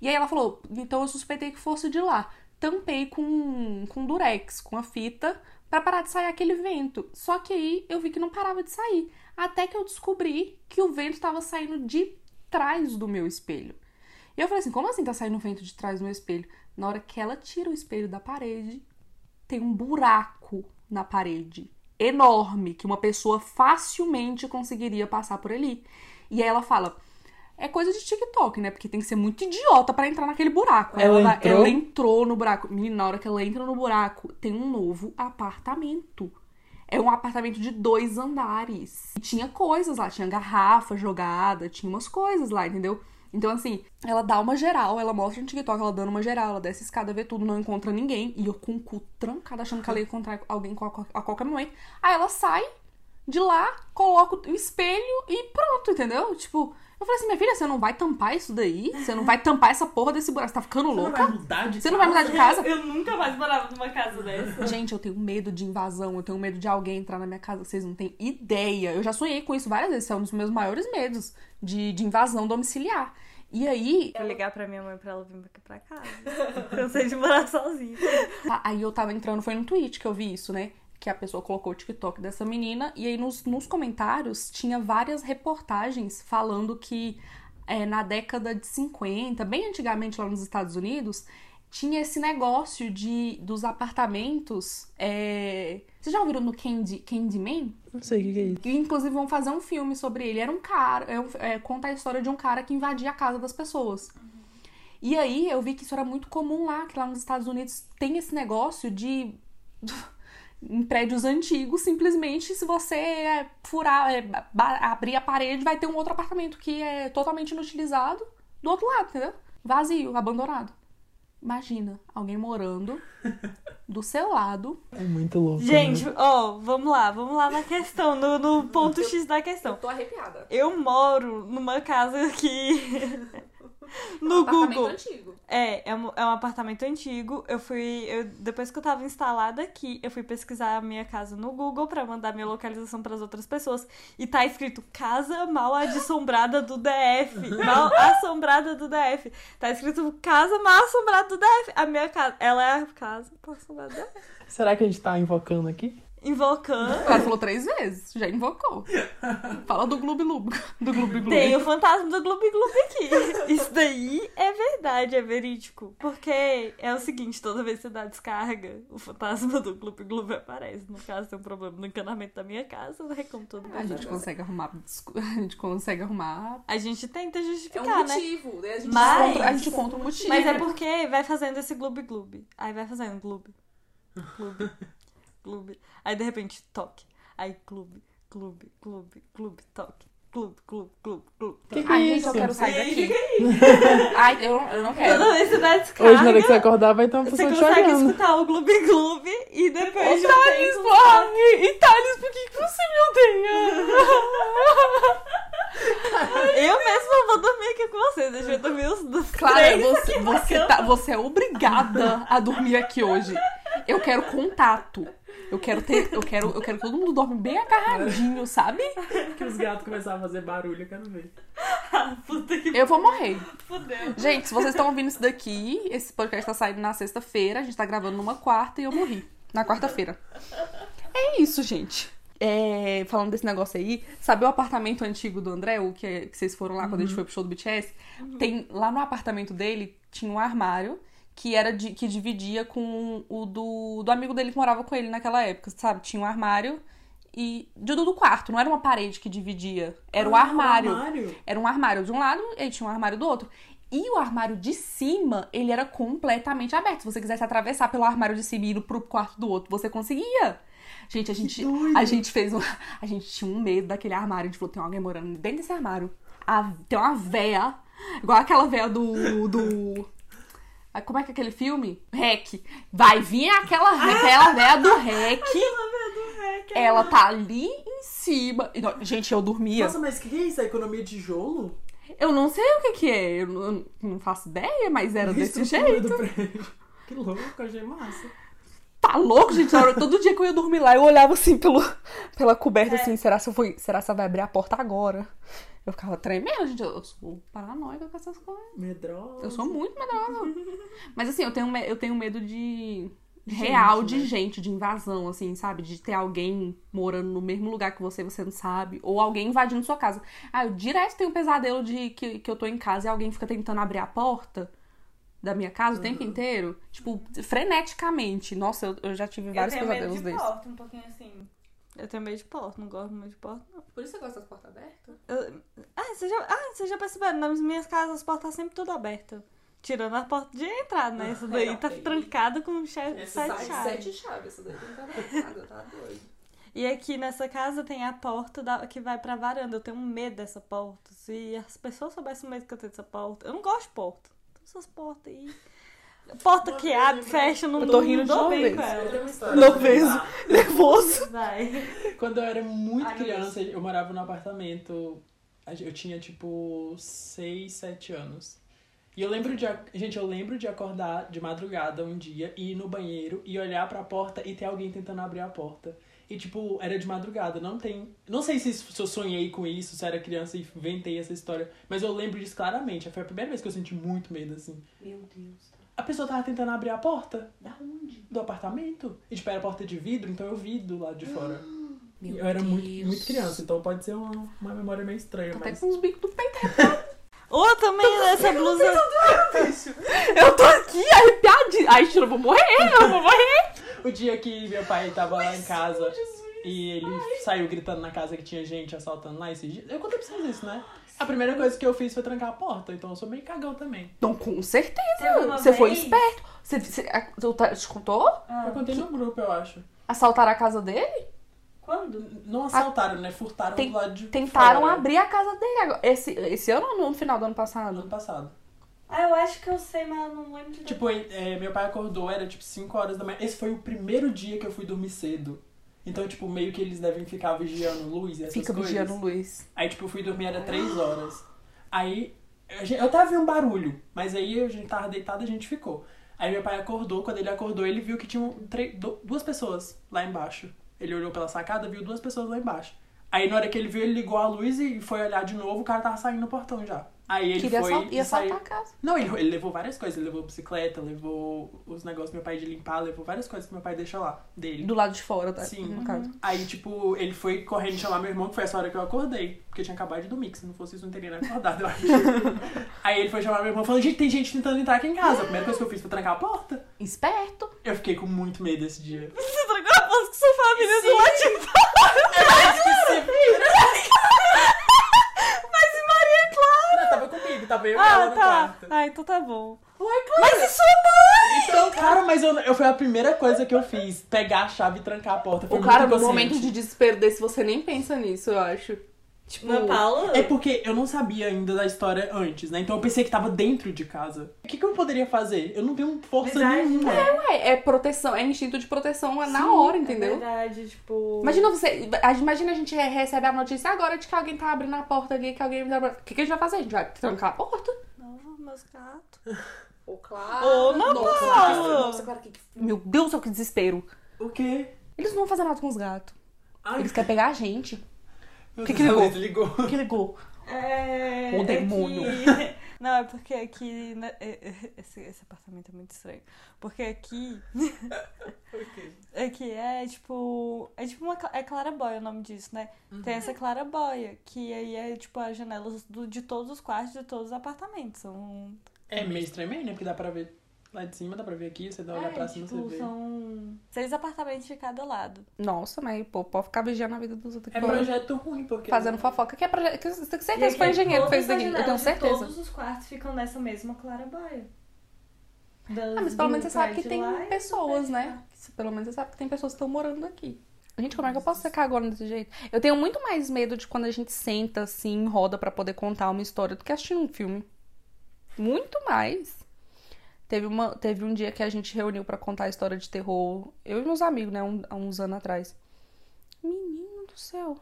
E aí ela falou, então eu suspeitei que fosse de lá. Tampei com, com durex, com a fita, pra parar de sair aquele vento. Só que aí eu vi que não parava de sair. Até que eu descobri que o vento tava saindo de trás do meu espelho. E eu falei assim, como assim tá saindo vento de trás do meu espelho? Na hora que ela tira o espelho da parede, tem um buraco na parede enorme que uma pessoa facilmente conseguiria passar por ali. E aí ela fala: é coisa de TikTok, né? Porque tem que ser muito idiota pra entrar naquele buraco. Ela vai- entrou? ela entrou no buraco. Menina, na hora que ela entra no buraco, tem um novo apartamento. É um apartamento de dois andares. E tinha coisas lá, tinha garrafa jogada, tinha umas coisas lá, entendeu? Então, assim, ela dá uma geral, ela mostra no TikTok, ela dando uma geral, ela desce a escada, vê tudo, não encontra ninguém. E eu com o cu trancado, achando que ela ia encontrar alguém a qualquer momento. Aí ela sai de lá, coloca o espelho e pronto, entendeu? Tipo, eu falei assim, minha filha, você não vai tampar isso daí? Você não vai tampar essa porra desse buraco? Você tá ficando louca? mudar de Você não vai mudar de casa? Eu nunca mais morava numa casa dessa. Gente, eu tenho medo de invasão, eu tenho medo de alguém entrar na minha casa, vocês não têm ideia. Eu já sonhei com isso várias vezes, esse é um dos meus maiores medos de, de invasão domiciliar. E aí, Vou ligar pra minha mãe pra ela vir aqui pra casa. Cansei de morar sozinha. aí eu tava entrando, foi no tweet que eu vi isso, né? Que a pessoa colocou o TikTok dessa menina, e aí nos, nos comentários tinha várias reportagens falando que é, na década de 50, bem antigamente lá nos Estados Unidos, tinha esse negócio de dos apartamentos. É... Vocês já ouviram no Candy, Candyman? Não sei o que, que é isso. E, inclusive, vão fazer um filme sobre ele. Era um cara, é, um- é, conta a história de um cara que invadia a casa das pessoas. E aí eu vi que isso era muito comum lá, que lá nos Estados Unidos tem esse negócio de. Em prédios antigos, simplesmente, se você é, furar, é, abrir a parede, vai ter um outro apartamento que é totalmente inutilizado do outro lado, entendeu? Vazio, abandonado. Imagina, alguém morando do seu lado. É muito louco. Gente, né? ó, vamos lá, vamos lá na questão, no, no ponto X da questão. tô arrepiada. Eu moro numa casa que. no Google. antigo. É, é um, é um apartamento antigo. Eu fui. Eu, depois que eu tava instalada aqui, eu fui pesquisar a minha casa no Google pra mandar minha localização pras outras pessoas. E tá escrito Casa Mal Assombrada do DF. Mal Assombrada do DF. Tá escrito Casa Mal Assombrada do DF. A minha casa. Ela é a casa mal assombrada do DF. Será que a gente tá invocando aqui? Invocando. O cara falou três vezes, já invocou. Fala do Gloob Gloob. Do Gloob Gloob. Tem o fantasma do Gloob Gloob aqui. Isso daí é verdade, é verídico. Porque é o seguinte, toda vez que você dá descarga, o fantasma do Gloob Gloob aparece. No caso, tem um problema no encanamento da minha casa, né? Como todo mundo A gente consegue arrumar. A gente consegue arrumar. A gente tenta É justificar, né? daí a gente, Mas- encontra, a gente encontra um motivo. Mas é porque vai fazendo esse Gloob Gloob. Aí vai fazendo Gloob. Gloob. Gloob. Aí de repente, toque. Aí clube, clube, clube, clube, toque. Clube, clube, clube, clube. Que que Ai, é gente, isso? eu quero sair daqui. Ai, eu, eu não quero. Toda vez que você dá descarga. Hoje, na hora que você acordar, vai ter uma Você pessoa te consegue olhando. escutar o Gloob Gloob e depois de um Thales, tempo... ai, e Thales, por que, que você me odeia? Eu mesma vou dormir aqui com você. Deixa eu dormir os dos Clara, você, você, tá, você é obrigada a dormir aqui hoje. Eu quero contato. Eu quero ter. Eu quero, eu quero que todo mundo dorme bem agarradinho, sabe? Que os gatos começaram a fazer barulho, eu quero ver. Puta que Eu vou morrer. fudeu. Gente, se vocês estão ouvindo isso daqui, esse podcast tá saindo na sexta-feira, a gente tá gravando numa quarta e eu morri. Na quarta-feira. É isso, gente. É, falando desse negócio aí, sabe o apartamento antigo do André, o que, que vocês foram lá quando a gente foi pro show do BTS? Tem, lá no apartamento dele tinha um armário que era de, que dividia com o do, do amigo dele que morava com ele naquela época, sabe? Tinha um armário e. Do, do quarto, não era uma parede que dividia, era o Ah, armário. armário. Era um armário de um lado e tinha um armário do outro. E o armário de cima, ele era completamente aberto. Se você quisesse atravessar pelo armário de cima e ir pro quarto do outro, você conseguia. Gente, a gente, a gente fez um. A gente tinha um medo daquele armário. A gente falou: tem alguém morando dentro desse armário. A- tem uma véia, igual aquela véia do. do como é que é aquele filme? Rec. Vai vir aquela, aquela véia do Rec. Ela tá ali em cima. Gente, eu dormia. Nossa, mas o que é isso? A economia de tijolo? Eu não sei o que que é, eu não, faço ideia, mas era desse jeito. Que louco, achei massa. Tá louco, gente? Todo dia que eu ia dormir lá, eu olhava assim pelo, pela coberta, assim, será se eu fui, será se ela vai abrir a porta agora? Eu ficava tremendo, gente, eu sou paranoica com essas coisas. Medrosa. Eu sou muito medrosa. Mas assim, eu tenho, eu tenho medo de... Gente, Real de né? gente, de invasão, assim, sabe? De ter alguém morando no mesmo lugar que você e você não sabe. Ou alguém invadindo sua casa. Ah, eu direto tenho um pesadelo de que, que eu tô em casa e alguém fica tentando abrir a porta da minha casa o tempo inteiro. Tipo, freneticamente. Nossa, eu, eu já tive vários eu tenho medo pesadelos de desses. porta, um pouquinho assim. Eu tenho medo de porta, não gosto muito de porta, não. Por isso você gosta das portas abertas? Eu- Ah, você já... ah, você já percebeu? Nas minhas casas as portas sempre tudo abertas. Tirando a porta de entrada, né? Isso daí não, tá tem- trancada com che- Essa sete chaves. chaves. Essa daí não tá nada, tá doido. E aqui nessa casa tem a porta da- que vai pra varanda. Eu tenho um medo dessa porta. Se as pessoas soubessem o medo que eu tenho dessa porta. Eu não gosto de porta. Então essas portas aí. Porta que abre, fecha, não Eu tô rindo de vez. contar. Nervoso. Vai. Quando eu era muito Ai, criança, eu morava num apartamento. Eu tinha tipo 6, 7 anos. E eu lembro de. Gente, eu lembro de acordar de madrugada um dia e ir no banheiro e olhar pra porta e ter alguém tentando abrir a porta. E, tipo, era de madrugada, não tem. Não sei se, se eu sonhei com isso, se eu era criança e inventei essa história, mas eu lembro disso claramente. Foi a primeira vez que eu senti muito medo, assim. Meu Deus. A pessoa tava tentando abrir a porta Da onde? do apartamento. E, tipo, era porta de vidro, então eu vi do lado de fora. Meu eu era muito, Deus. muito criança, então pode ser uma, uma memória meio estranha, Tô até mas. com os bicos do peito. Ou também nessa blusa. Eu tô aqui arrepiadinha. Ai, gente, eu vou morrer, eu vou morrer. O dia que meu pai tava lá em casa e ele saiu gritando na casa que tinha gente assaltando lá esses dias. Eu contei pra vocês isso, né? A primeira coisa que eu fiz foi trancar a porta, então eu sou meio cagão também. Então, com certeza. Você foi esperto. Você, você, a- tu tá- te contou? Ah, Eu contei no grupo, eu acho. Assaltaram a casa dele? Quando? Não assaltaram, né? Furtaram Tem- do lado de Tentaram fora. abrir a casa dele agora. Esse, esse ano ou no final do ano No passado? ano passado. Ah, eu acho que eu sei, mas eu não lembro de Tipo, é, meu pai acordou, era tipo 5 horas da manhã. Esse foi o primeiro dia que eu fui dormir cedo. Então, tipo, meio que eles devem ficar vigiando luz e essas Fica coisas. vigiando o Luiz. Aí, tipo, eu fui dormir, era três horas. Aí, eu até vi um barulho, mas aí a gente tava deitado e a gente ficou. Aí meu pai acordou, quando ele acordou, ele viu que tinham duas pessoas lá embaixo. Ele olhou pela sacada, viu duas pessoas lá embaixo. Aí na hora que ele viu, ele ligou a luz e foi olhar de novo, o cara tava saindo no portão já. Aí ele Queria foi assal- e ia saiu. assaltar a casa. Não, ele, ele levou várias coisas. Ele levou bicicleta, levou os negócios do meu pai de limpar, levou várias coisas que meu pai deixa lá, dele. Do lado de fora, tá? Sim. No caso. Aí, tipo, ele foi correndo chamar meu irmão, que foi essa hora que eu acordei. Porque eu tinha acabado de dormir, que se não fosse isso, eu não teria nem acordado, eu acho. Aí ele foi chamar meu irmão e falou, gente, tem gente tentando entrar aqui em casa. A primeira coisa que eu fiz foi trancar a porta. Esperto. Eu fiquei com muito medo esse dia. Você trancou a porta com sua família do lado de Mas e Maria Clara? Não, tava eu e ela Ah, no tá. quarto. Ah, então tá bom. Mas e sua mãe? Então, cara, mas eu, eu foi a primeira coisa que eu fiz. Pegar a chave e trancar a porta. Foi O cara, no momento de desespero desse, você nem pensa nisso, eu acho. Tipo, Na Paula? É porque eu não sabia ainda da história antes, né? Então eu pensei que tava dentro de casa. O que, que eu poderia fazer? Eu não tenho força Verdade. nenhuma. Ué, é proteção, é instinto de proteção é na Sim, hora, É entendeu? verdade, tipo. Imagina você. a- Imagina a gente recebe a notícia agora de que alguém tá abrindo a porta ali, que alguém. O que, que a gente vai fazer? A gente vai trancar a porta? Não, meus gatos. Ô, claro. Ô, não, nossa, Paulo. nossa, claro que. Meu Deus, que desespero. O quê? Eles não vão fazer nada com os gatos. Ai, Eles querem pegar a gente. Meu que que ligou? Desligou. O que ligou? É. O é demônio. que- Não, é porque aqui. né, é- é- Esse, esse apartamento é muito estranho. Porque aqui. Aqui é tipo. É tipo uma. É clarabóia o nome disso, né? Tem essa clarabóia, que aí é tipo as janelas do- de todos os quartos de todos os apartamentos. São. É meio estranho, né? Porque dá pra ver lá de cima, dá pra ver aqui, você dá olhar pra É, cima, tipo, você vê. são seis apartamentos de cada lado. Nossa, mas pô, pode ficar vigiando a vida dos outros. É Pô, projeto ruim, porque. Fazendo fofoca. Que é projeto. Que, você tem E certeza que foi engenheiro que fez isso todas aqui. as Eu tenho certeza. Todos os quartos ficam nessa mesma clarabóia. Ah, mas pelo menos você sabe que tem pessoas, né? Pelo menos você sabe que tem pessoas que estão morando aqui. Gente, como é que eu posso ser cagona desse jeito? Eu tenho muito mais medo de quando a gente senta assim em roda pra poder contar uma história do que assistindo um filme. Muito mais. Teve, uma, teve um dia que a gente reuniu pra contar a história de terror, eu e meus amigos, né, um- há uns anos atrás. Menino do céu.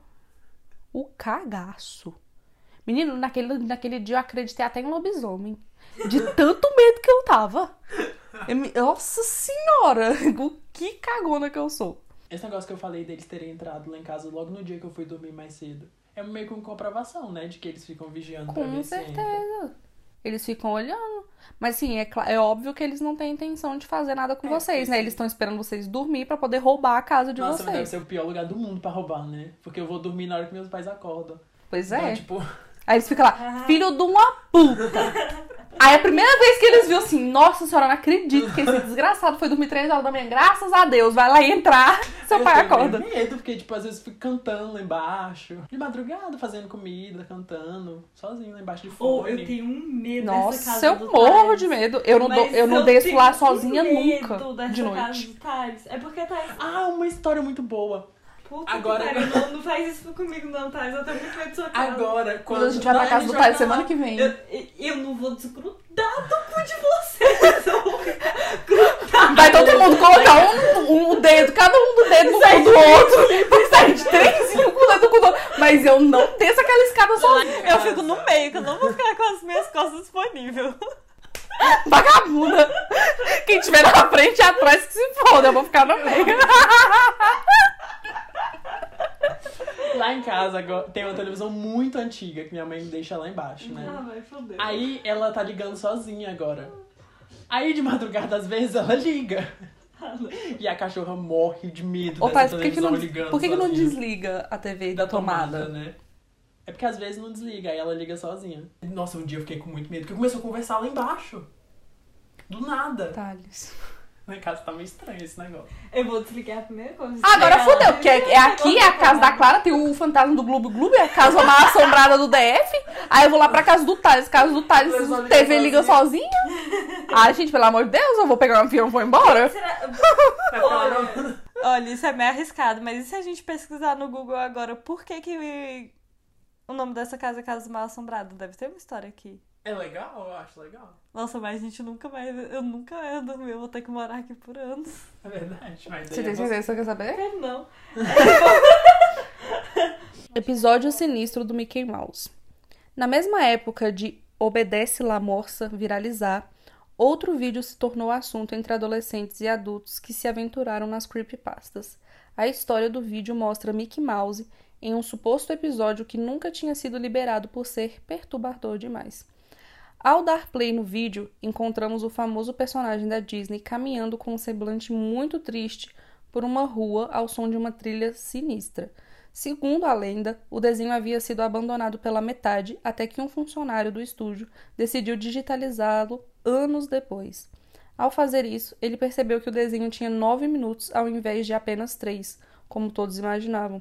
O cagaço. Menino, naquele, naquele dia eu acreditei até em lobisomem. De tanto medo que eu tava. Eu me- Nossa senhora! O que cagona que eu sou. Esse negócio que eu falei deles terem entrado lá em casa logo no dia que eu fui dormir mais cedo. É meio que uma comprovação, né? De que eles ficam vigiando pra Com ver se entra. certeza. Eles ficam olhando. Mas sim, é, é óbvio que eles não têm intenção de fazer nada com É, vocês, né? sim. Eles estão esperando vocês dormir pra poder roubar a casa de Nossa, mas deve vocês. ser o pior lugar do mundo pra roubar, né? Porque eu vou dormir na hora que meus pais acordam. Pois Então, é. tipo, Aí eles ficam lá, filho de uma puta. Aí a primeira vez que eles viram assim, nossa senhora, não acredito que esse desgraçado foi dormir três horas da manhã. Graças a Deus, vai lá entrar, seu eu pai tenho acorda. medo, porque, tipo, às vezes eu fico cantando lá embaixo. De madrugada, fazendo comida, cantando. Sozinho lá embaixo de Ou fone. eu tenho um medo dessa Nossa, casa eu do morro Thales. de medo. Eu não, dou, Mas eu não desço tenho lá sozinha medo nunca dessa de casa noite. do Thales. É porque Thales. Ah, uma história muito boa. Puta Agora- que pariu, não, não faz isso comigo, não, Thales. Eu tenho muito medo de sua casa. Agora, quando... Quando a gente vai pra casa do vai pra semana que vem. Eu, eu não vou desgrudar do cu de vocês. Eu vou grudar. Vai todo mundo colocar um, um dedo, cada um do dedo no cu do outro. E sair de três e um com o dedo no cu do outro. Mas eu não desço aquela escada sozinha. Eu fico no meio, que eu não vou ficar com as minhas costas disponíveis. Vagabunda. Quem tiver na frente e atrás que se foda, eu vou ficar no meio. Lá em casa tem uma televisão muito antiga que minha mãe deixa lá embaixo, né? Ah, vai foder. Aí ela tá ligando sozinha agora. Aí de madrugada, às vezes, ela liga. E a cachorra morre de medo Ô, dessa pai, por que, que não, ligando por que, que não desliga a TV da da tomada? tomada, né? É porque às vezes não desliga, aí ela liga sozinha. Nossa, um dia eu fiquei com muito medo, porque começou a conversar lá embaixo. Do nada. Thales. Lá em casa tá meio estranho esse negócio. Eu vou desligar a primeira coisa. Agora Desligar fudeu, porque é, é aqui, é a casa da Clara, tem o fantasma do Globo Globo, é a casa mal assombrada do DF. Aí eu vou lá pra casa do Thales, casa do Thales, TV liga sozinha. Ah, gente, pelo amor de Deus, eu vou pegar um avião e vou embora. Será- olha, isso é meio arriscado, mas e se a gente pesquisar no Google agora por que que o nome dessa casa é Casa Mal Assombrada? Deve ter uma história aqui. É legal, eu acho legal. Nossa, mas a gente nunca vai. Eu nunca ia dormir, eu vou ter que morar aqui por anos. É verdade, mas Você tem é certeza que você quer saber? Quero não. Episódio sinistro do Mickey Mouse. Na mesma época de Obedece La Morsa viralizar, outro vídeo se tornou assunto entre adolescentes e adultos que se aventuraram nas creepypastas. A história do vídeo mostra Mickey Mouse em um suposto episódio que nunca tinha sido liberado por ser perturbador demais. Ao dar play no vídeo, encontramos o famoso personagem da Disney caminhando com um semblante muito triste por uma rua ao som de uma trilha sinistra. Segundo a lenda, o desenho havia sido abandonado pela metade até que um funcionário do estúdio decidiu digitalizá-lo anos depois. Ao fazer isso, ele percebeu que o desenho tinha nove minutos ao invés de apenas três, como todos imaginavam.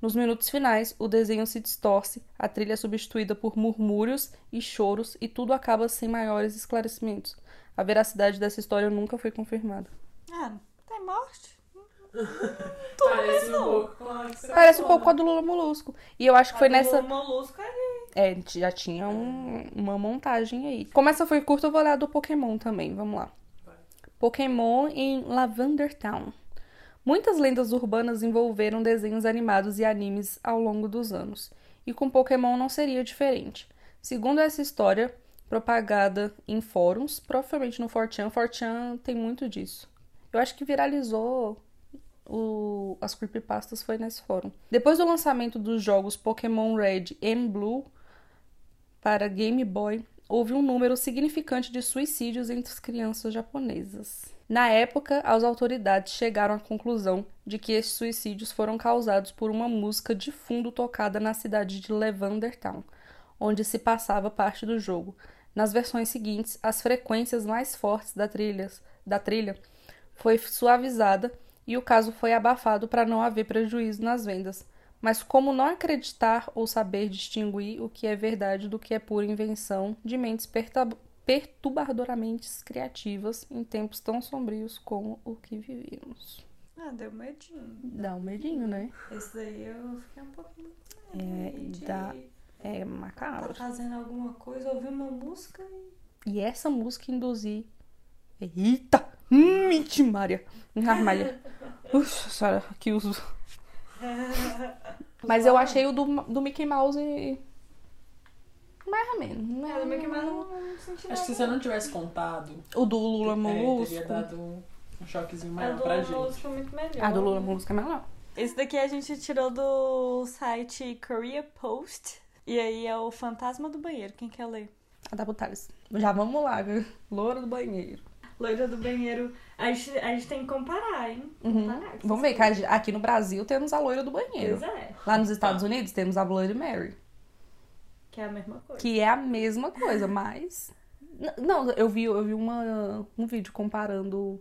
Nos minutos finais, o desenho se distorce, a trilha é substituída por murmúrios e choros e tudo acaba sem maiores esclarecimentos. A veracidade dessa história nunca foi confirmada. Ah, tem morte? Parece um pouco Parece um pouco com a do Lula Molusco. E eu acho que foi nessa. O molusco é. É, já tinha um- uma montagem aí. Como essa foi curta, eu vou olhar a do Pokémon também. Vamos lá. Pokémon em Lavender Town. Muitas lendas urbanas envolveram desenhos animados e animes ao longo dos anos, e com Pokémon não seria diferente. Segundo essa história, propagada em fóruns, provavelmente no 4chan, 4chan tem muito disso. Eu acho que viralizou o- as creepypastas foi nesse fórum. Depois do lançamento dos jogos Pokémon Red e Blue, para Game Boy, houve um número significante de suicídios entre as crianças japonesas. Na época, as autoridades chegaram à conclusão de que esses suicídios foram causados por uma música de fundo tocada na cidade de Lavender Town, onde se passava parte do jogo. Nas versões seguintes, as frequências mais fortes da trilha, da trilha foi suavizada e o caso foi abafado para não haver prejuízo nas vendas. Mas como não acreditar ou saber distinguir o que é verdade do que é pura invenção de mentes perturbadoramente criativas em tempos tão sombrios como o que vivemos? Ah, deu medinho. Dá um medinho, né? Esse daí eu fiquei um pouquinho. É, de- dá- É Tá macabro. fazendo alguma coisa, ouvi uma música e. E essa música induzir. Eita! Hum, Maria! Armalha. Uxa, senhora, aqui os. Mas eu achei o do, do Mickey Mouse. Mais ou menos. né? É, do Mickey Mouse eu não senti nada. Acho que se você não tivesse contado, O do Lula é, Molusco. teria dado um choquezinho A maior do pra Lula gente. foi muito melhor. A do Lula Molusco é melhor. Esse daqui a gente tirou do site Korea Post. E aí é o Fantasma do Banheiro. Quem quer ler? A da Butales. Já vamos lá, viu? Loura do banheiro. Loira do Banheiro. A gente, a gente tem que comparar, hein? Uhum. Comparar, que Vamos ver que a- aqui no Brasil temos a loira do banheiro. Pois é, Lá nos Estados Unidos temos a Bloody Mary. Que é a mesma coisa. Que é a mesma coisa, mas. Não, eu vi, eu vi uma, um vídeo comparando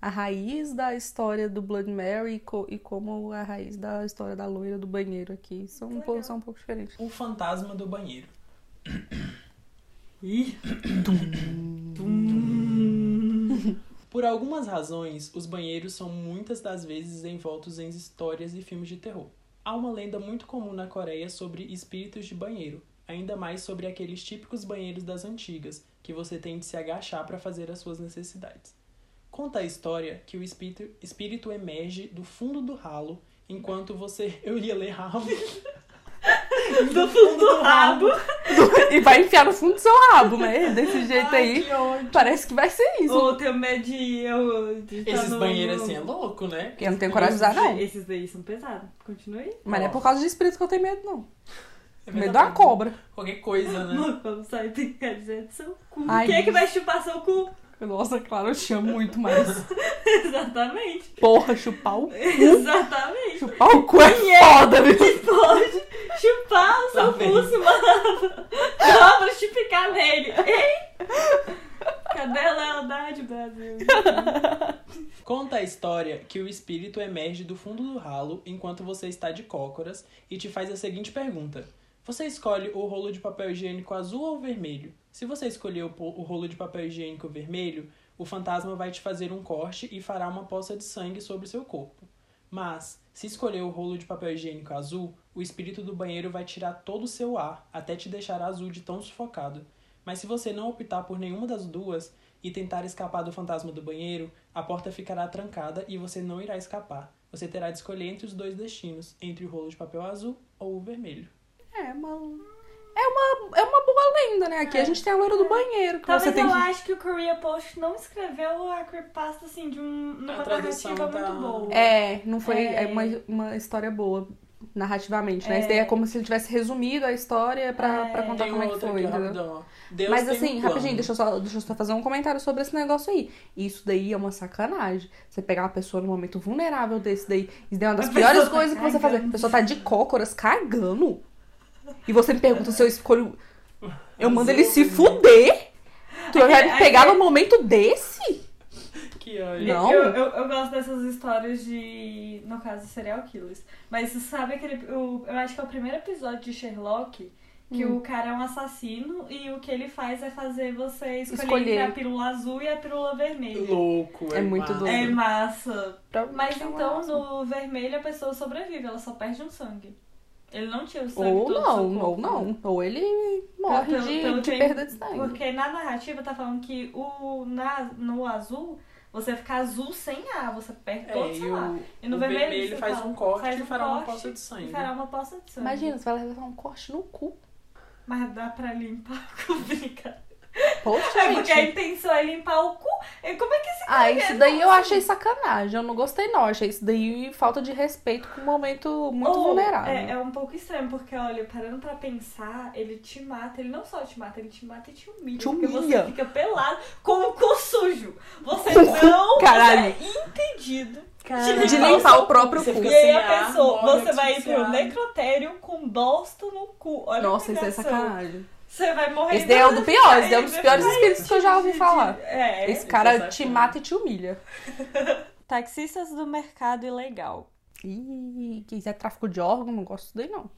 a raiz da história do Blood Mary e, co- e como a raiz da história da loira do banheiro aqui são um, pouco, são um pouco diferentes. O fantasma do banheiro. Ih. Por algumas razões, os banheiros são muitas das vezes envoltos em histórias e filmes de terror. Há uma lenda muito comum na Coreia sobre espíritos de banheiro, ainda mais sobre aqueles típicos banheiros das antigas, que você tem de se agachar para fazer as suas necessidades. Conta a história que o espírito, espírito emerge do fundo do ralo enquanto você. Eu ia ler ralo. Do fundo do rabo. e vai enfiar no fundo do seu rabo, né? Desse jeito Ai, aí. que. Parece que vai ser isso. Ou tenho medo de eu. de tá Esses no- banheiros assim é louco, né? Porque eu não tenho coragem de usar, não. Esses daí são pesados. Continue aí. Mas não é por causa de espírito que eu tenho medo, não. É medo da cobra. Qualquer coisa, né? Mano, quando sai tem que dizer do seu cu. Ai, Quem é que vai chupar seu cu? Nossa, claro, eu te amo muito, mas. Exatamente. Porra, chupar o, Exatamente. chupar o cu é Quem é? foda, viu? Que pode chupar o seu cu, vem. se mano. Só pra te picar nele. Hein? Cadê a lealdade, Brasil? Conta a história que o espírito emerge do fundo do ralo enquanto você está de cócoras e te faz a seguinte pergunta: Você escolhe o rolo de papel higiênico azul ou vermelho? Se você escolher o, o rolo de papel higiênico vermelho, o fantasma vai te fazer um corte e fará uma poça de sangue sobre seu corpo. Mas, se escolher o rolo de papel higiênico azul, o espírito do banheiro vai tirar todo o seu ar até te deixar azul de tão sufocado. Mas se você não optar por nenhuma das duas e tentar escapar do fantasma do banheiro, a porta ficará trancada e você não irá escapar. Você terá de escolher entre os dois destinos, entre o rolo de papel azul ou o vermelho. É uma. É uma, é uma boa lenda, né? Aqui a gente tem a loira do banheiro. Que Talvez você tem eu que... acho que o Korea Post não escreveu a creepypasta assim de um, numa A narrativa tá- muito boa. É, não foi É. é uma, uma história boa narrativamente, né? É. Isso daí é como se ele tivesse resumido a história pra, É. pra contar Tem como é que foi, aqui, Mas assim, um rapidinho, deixa eu, só, deixa eu só fazer um comentário sobre esse negócio aí. Isso daí é uma sacanagem. Você pegar uma pessoa num momento vulnerável desse daí, isso daí é uma das A piores tá coisas que você fazer. A pessoa tá de cócoras cagando. E você me pergunta se eu escolho. Eu mando ele se fuder. Tu vai me pegar num momento desse? Que ódio. Não. Eu, eu, eu gosto dessas histórias de, no caso, serial killers. Mas você sabe aquele. o- eu acho que é o primeiro episódio de Sherlock que Hum. o cara é um assassino e o que ele faz é fazer você escolher, Escolher. entre a pílula azul e a pílula vermelha. Louco, É muito massa. doido. É massa. Pra- Mas é então raça. no vermelho a pessoa sobrevive, ela só perde um sangue. Ele não tira o sangue Ou todo do não, seu ou corpo. não. Ou ele morre Pelo- de, pelo de que- perda de sangue. Porque na narrativa tá falando que o, na, no azul você fica azul sem ar, você perde todo É, o e seu ar. o, E no o vermelho, vermelho você faz fala, um corte faz e um fará uma poça de sangue. E fará uma poça de sangue. Imagina, você vai levar um corte no cu. Mas dá pra limpar com brincadeira. Poxa, É porque a gente. intenção é limpar o cu. E Como é que esse Ah, cara isso quer? daí eu achei sacanagem. Eu não gostei, não. Achei isso daí falta de respeito com um momento muito Ou, vulnerável. É, é um pouco estranho, porque, olha, parando pra pensar, ele te mata. Ele não só te mata, ele te mata e te humilha. Te Porque humilha. você fica pelado com o cu sujo. Você não Caralho. você é impedido De de limpar o próprio Você cu. E aí a pessoa, morre você vai ir pro necrotério com bosta no cu. Olha Nossa, isso é sacanagem. Você vai morrer. Esse daí é um dos piores, esse é um dos piores espíritos que eu já ouvi falar. É. Esse cara é te mata e te humilha. Taxistas do mercado ilegal. Ih, que isso é tráfico de órgão, não gosto disso daí, não.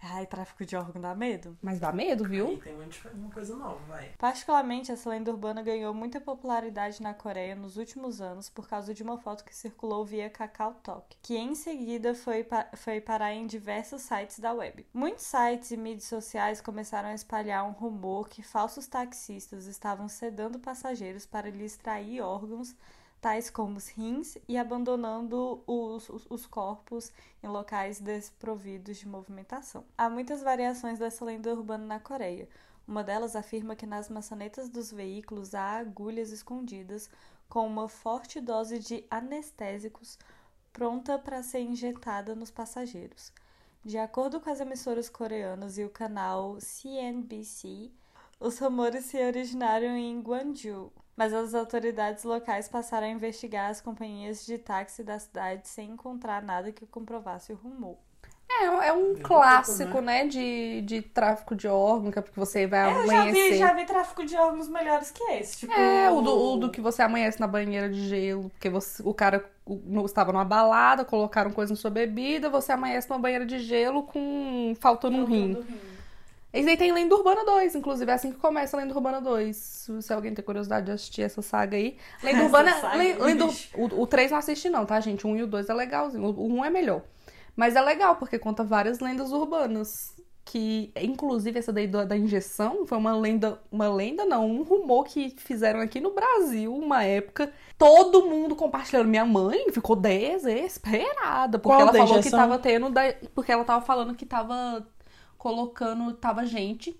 Ai, tráfico de órgão dá medo? Mas dá medo, viu? Aí tem uma coisa nova, vai. Particularmente, essa lenda urbana ganhou muita popularidade na Coreia nos últimos anos por causa de uma foto que circulou via KakaoTalk, que em seguida foi, pa- foi parar em diversos sites da web. Muitos sites e mídias sociais começaram a espalhar um rumor que falsos taxistas estavam sedando passageiros para lhes extrair órgãos tais como os rins, e abandonando os, os, os corpos em locais desprovidos de movimentação. Há muitas variações dessa lenda urbana na Coreia. Uma delas afirma que nas maçanetas dos veículos há agulhas escondidas com uma forte dose de anestésicos pronta para ser injetada nos passageiros. De acordo com as emissoras coreanas e o canal CNBC, os rumores se originaram em Gwangju, mas as autoridades locais passaram a investigar as companhias de táxi da cidade sem encontrar nada que comprovasse o rumor. É, é um clássico, né, de, de tráfico de órgão, que é porque você vai Eu já amanhecer. vi, já vi tráfico de órgãos melhores que esse. Tipo, É, o do, o do que você amanhece na banheira de gelo, porque você, o cara o- estava numa balada, colocaram coisa na sua bebida, você amanhece numa banheira de gelo com faltando um rim. Esse aí tem Lenda Urbana 2, inclusive, é assim que começa a Lenda Urbana 2. Se alguém tem curiosidade de assistir essa saga aí. Lenda Urbana. Lenda, bicho. o, o 3 não assisti, não, tá, gente? O 1 e o 2 é legalzinho. O, o 1 é melhor. Mas é legal, porque conta várias lendas urbanas. Que, inclusive, essa daí da, da injeção foi uma lenda. Uma lenda, não, um rumor que fizeram aqui no Brasil, uma época. Todo mundo compartilhando. Minha mãe ficou desesperada. Porque Qual ela falou que injeção? tava tendo. da- porque ela tava falando que tava colocando. Tava gente.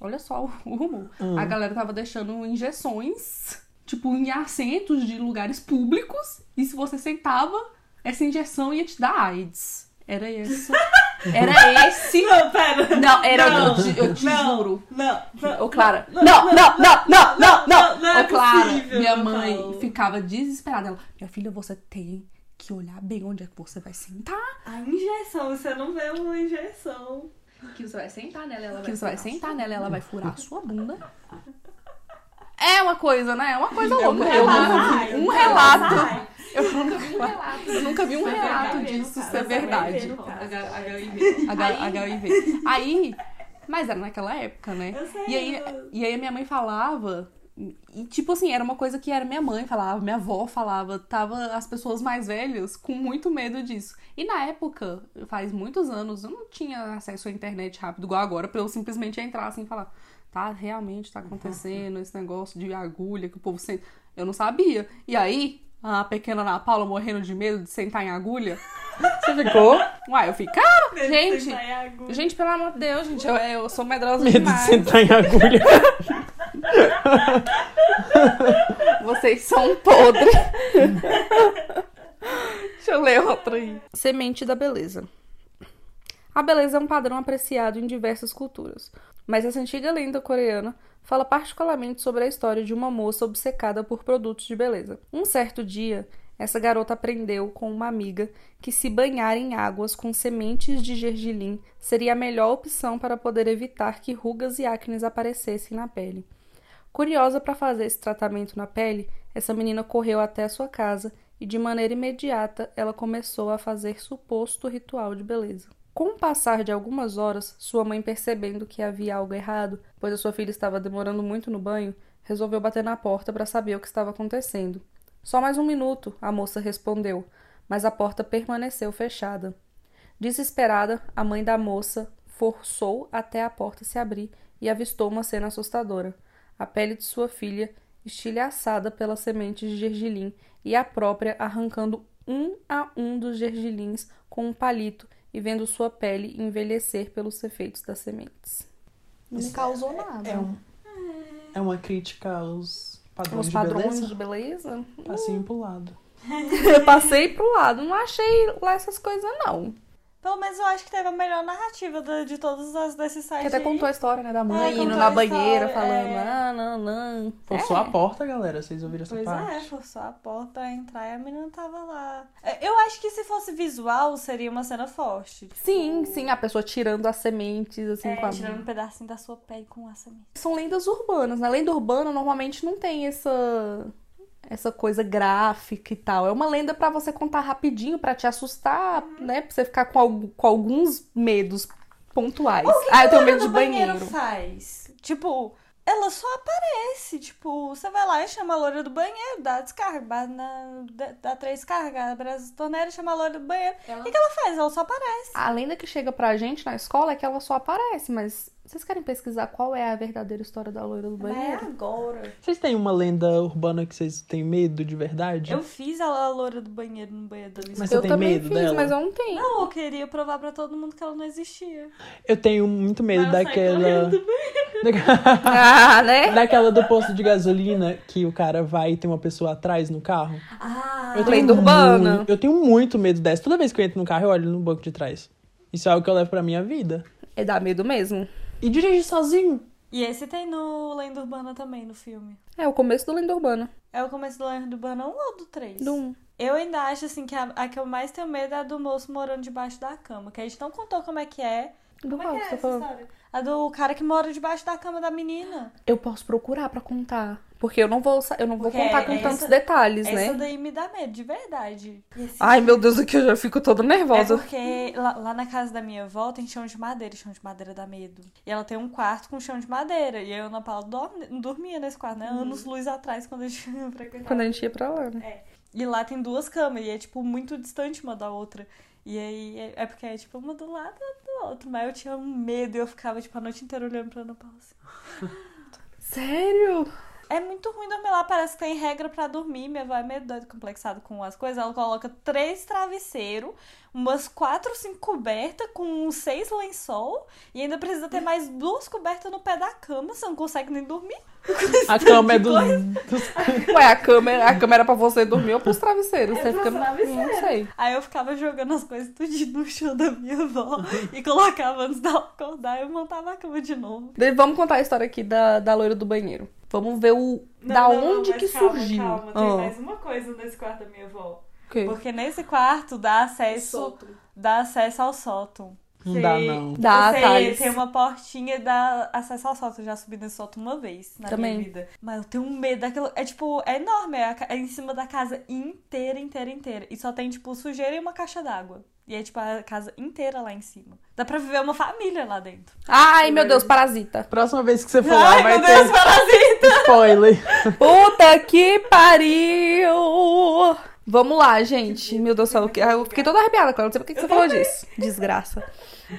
Olha só o, o rumor. Hum. A galera tava deixando injeções, tipo, em assentos de lugares públicos. E se você sentava, essa injeção ia te dar AIDS. Era isso. Era esse. Não, pera. Não, era. Não, eu te, eu te não, juro. Não, não. Ô, Clara. não, Não, não, não, não, não, não, não, é Ô, Clara, possível, minha mãe ficava desesperada. Ela, minha filha, você tem que olhar bem onde é que você vai sentar. A injeção, você não vê uma injeção. Que você vai sentar nela, ela que você vai sentar nela, ela vai furar a sua bunda. É uma coisa, né? É uma coisa louca. nunca Eu um Vai, relato. vai. Eu nunca vi um relato. Eu nunca vi um Vai relato disso ser vai verdade. HIV. Aí, mas era naquela época, né? Eu sei, E aí, eu- e aí a minha mãe falava, e tipo assim, era uma coisa que era minha mãe falava, minha avó falava, tava as pessoas mais velhas com muito medo disso. E na época, faz muitos anos, eu não tinha acesso à internet rápido igual agora, pra eu simplesmente entrar assim e falar, tá, realmente tá acontecendo esse negócio de agulha que o povo sente. Eu não sabia. E aí, a pequena Ana Paula morrendo de medo de sentar em agulha. Você ficou? Uai, eu fiquei, cara, Deve gente. Gente, pelo amor de Deus, gente, eu, eu sou medrosa Medo de demais. sentar em agulha. Vocês são podres. Deixa eu ler outra aí. Semente da beleza. A beleza é um padrão apreciado em diversas culturas, mas essa antiga lenda coreana fala particularmente sobre a história de uma moça obcecada por produtos de beleza. Um certo dia, essa garota aprendeu com uma amiga que se banhar em águas com sementes de gergelim seria a melhor opção para poder evitar que rugas e acnes aparecessem na pele. Curiosa para fazer esse tratamento na pele, essa menina correu até a sua casa e, de maneira imediata, ela começou a fazer suposto ritual de beleza. Com o passar de algumas horas, sua mãe, percebendo que havia algo errado, pois a sua filha estava demorando muito no banho, resolveu bater na porta para saber o que estava acontecendo. Só mais um minuto, a moça respondeu, mas a porta permaneceu fechada. Desesperada, a mãe da moça forçou até a porta se abrir e avistou uma cena assustadora. A pele de sua filha estilhaçada pelas sementes de gergelim e a própria arrancando um a um dos gergelins com um palito e vendo sua pele envelhecer pelos efeitos das sementes. Não me causou nada. É um, É uma crítica aos padrões, Os de padrões beleza. de beleza. Passinho pro lado. Eu passei pro lado, não achei lá essas coisas, não. Pelo menos eu acho que teve a melhor narrativa de, de todos as desses Que sites. até aí. contou a história, né, da mãe É, indo na a banheira história, falando, é. ah, não, não. Forçou É. a porta, galera. Vocês ouviram essa Pois parte? é, forçou a porta pra entrar e a menina tava lá. É, Eu acho que se fosse visual, seria uma cena forte. Sim, sim, a pessoa tirando as sementes, assim, É, com a tirando um pedacinho da sua pele com a semente. São lendas urbanas, né? Lenda urbana normalmente não tem essa essa coisa gráfica e tal. É uma lenda pra você contar rapidinho, pra te assustar, né? Pra você ficar com, algu- com alguns medos pontuais. ah, eu tenho medo de do banheiro banheiro. faz? Tipo, ela só aparece. Tipo, você vai lá e chama a loira do banheiro, dá descarga, na, dá, três descargas, abre as torneiras e chama a loira do banheiro. O que, que ela faz? Ela só aparece. A lenda que chega pra gente na escola é que ela só aparece, mas vocês querem pesquisar qual é a verdadeira história da loira do é banheiro? agora. Vocês têm uma lenda urbana que vocês têm medo de verdade? Eu fiz a, a loira do banheiro no banheiro da minha Mas você eu tem também medo fiz, dela? mas eu não tenho. Não, eu queria provar pra todo mundo que ela não existia. Eu tenho muito medo Mas eu saí daquela. correndo Ah, né? daquela do posto de gasolina que o cara vai e tem uma pessoa atrás no carro. Ah, Eu Lenda urbana. muito- eu tenho muito medo dessa. Toda vez que eu entro no carro, eu olho no banco de trás. Isso é algo que eu levo pra minha vida. É dar medo mesmo. E dirigir sozinho. E esse tem no Lenda Urbana também, no filme. É o começo do Lenda Urbana. É o começo do Lenda Urbana 1 ou do 3? Do um. Eu ainda acho, assim, que a, a que eu mais tenho medo é a do moço morando debaixo da cama. Que a gente não contou como é que é. Do Como é qual que é você tá essa falando? história? A do cara que mora debaixo da cama da menina. Eu posso procurar pra contar. Porque eu não vou, eu não vou contar com essa- tantos detalhes, Essa né? daí me dá medo, de verdade. Ai, meu Deus, aqui eu já fico toda É nervosa. porque lá, lá na casa da minha avó tem chão de madeira, chão de madeira dá medo. E ela tem um quarto com chão de madeira. E a Ana Paula dorme, dormia nesse quarto, né? Anos luz atrás, quando a gente frequentava. Quando a gente ia pra lá, né? E lá tem duas camas, e é, tipo, muito distante uma da outra. E aí, é, é porque é, tipo, uma do lado e outra do outro. Mas eu tinha um medo e eu ficava, tipo, a noite inteira olhando pra Ana Paula assim. Sério? É muito ruim dormir lá, parece que tem regra pra dormir. Minha avó é meio doida, complexada com as coisas. Ela coloca três travesseiros, umas quatro, cinco cobertas, com seis lençol. E ainda precisa ter mais duas cobertas no pé da cama, você não consegue nem dormir. A cama é dos. coisa. dos- Ué, a câmera, a câmera é pra você dormir ou pros travesseiros? É você fica. travesseiros. Não sei. Aí eu ficava jogando as coisas tudo no chão da minha avó e colocava antes dela acordar e eu montava a cama de novo. Vamos contar a história aqui da, da loira do banheiro. Vamos ver o. da onde que surgiu. Calma, tem Ah, mais uma coisa nesse quarto da minha avó. o quê? Porque nesse quarto dá acesso, dá acesso ao sótão. Não dá, não. Dá, Thales. tem uma portinha e dá acesso ao sótão. Eu já subi nesse sótão uma vez na Também. minha vida. Mas eu tenho um medo daquilo. É tipo, é enorme. É, é em cima da casa inteira, inteira, inteira. E só tem, tipo, sujeira e uma caixa d'água. E é, tipo, a casa inteira lá em cima. Dá pra viver uma família lá dentro. Ai, meu Deus, parasita. Próxima vez que você for lá, Ai, vai meu Deus, ter parasita! spoiler. Puta que pariu! Vamos lá, gente. Meu Deus do céu. Eu fiquei toda arrepiada, claro. Não sei por que você falou disso. Desgraça.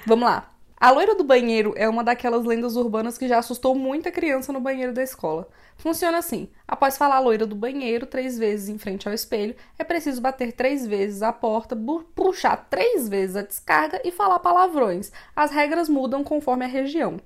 Vamos lá. A loira do banheiro é uma daquelas lendas urbanas que já assustou muita criança no banheiro da escola. Funciona assim: após falar loira do banheiro três vezes em frente ao espelho, é preciso bater três vezes a porta, puxar três vezes a descarga e falar palavrões. As regras mudam conforme a região.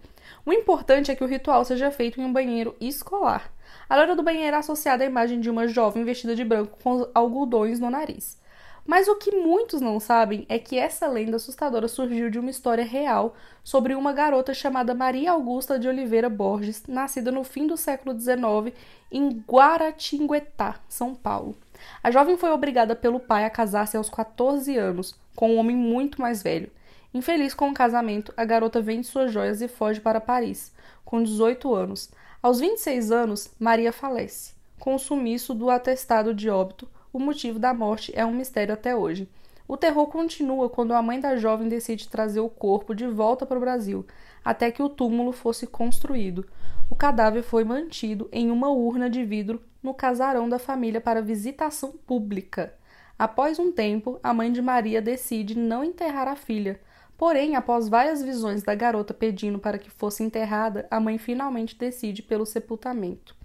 O importante é que o ritual seja feito em um banheiro escolar. A loira do banheiro é associada à imagem de uma jovem vestida de branco com algodões no nariz. Mas o que muitos não sabem é que essa lenda assustadora surgiu de uma história real sobre uma garota chamada Maria Augusta de Oliveira Borges, nascida no fim do século XIX em Guaratinguetá, São Paulo. A jovem foi obrigada pelo pai a casar-se aos 14 anos com um homem muito mais velho. Infeliz com o casamento, a garota vende suas joias e foge para Paris, com 18 anos. Aos 26 anos, Maria falece. Com o sumiço do atestado de óbito, o motivo da morte é um mistério até hoje. O terror continua quando a mãe da jovem decide trazer o corpo de volta para o Brasil, até que o túmulo fosse construído. O cadáver foi mantido em uma urna de vidro no casarão da família para visitação pública. Após um tempo, a mãe de Maria decide não enterrar a filha. Porém, após várias visões da garota pedindo para que fosse enterrada, a mãe finalmente decide pelo sepultamento.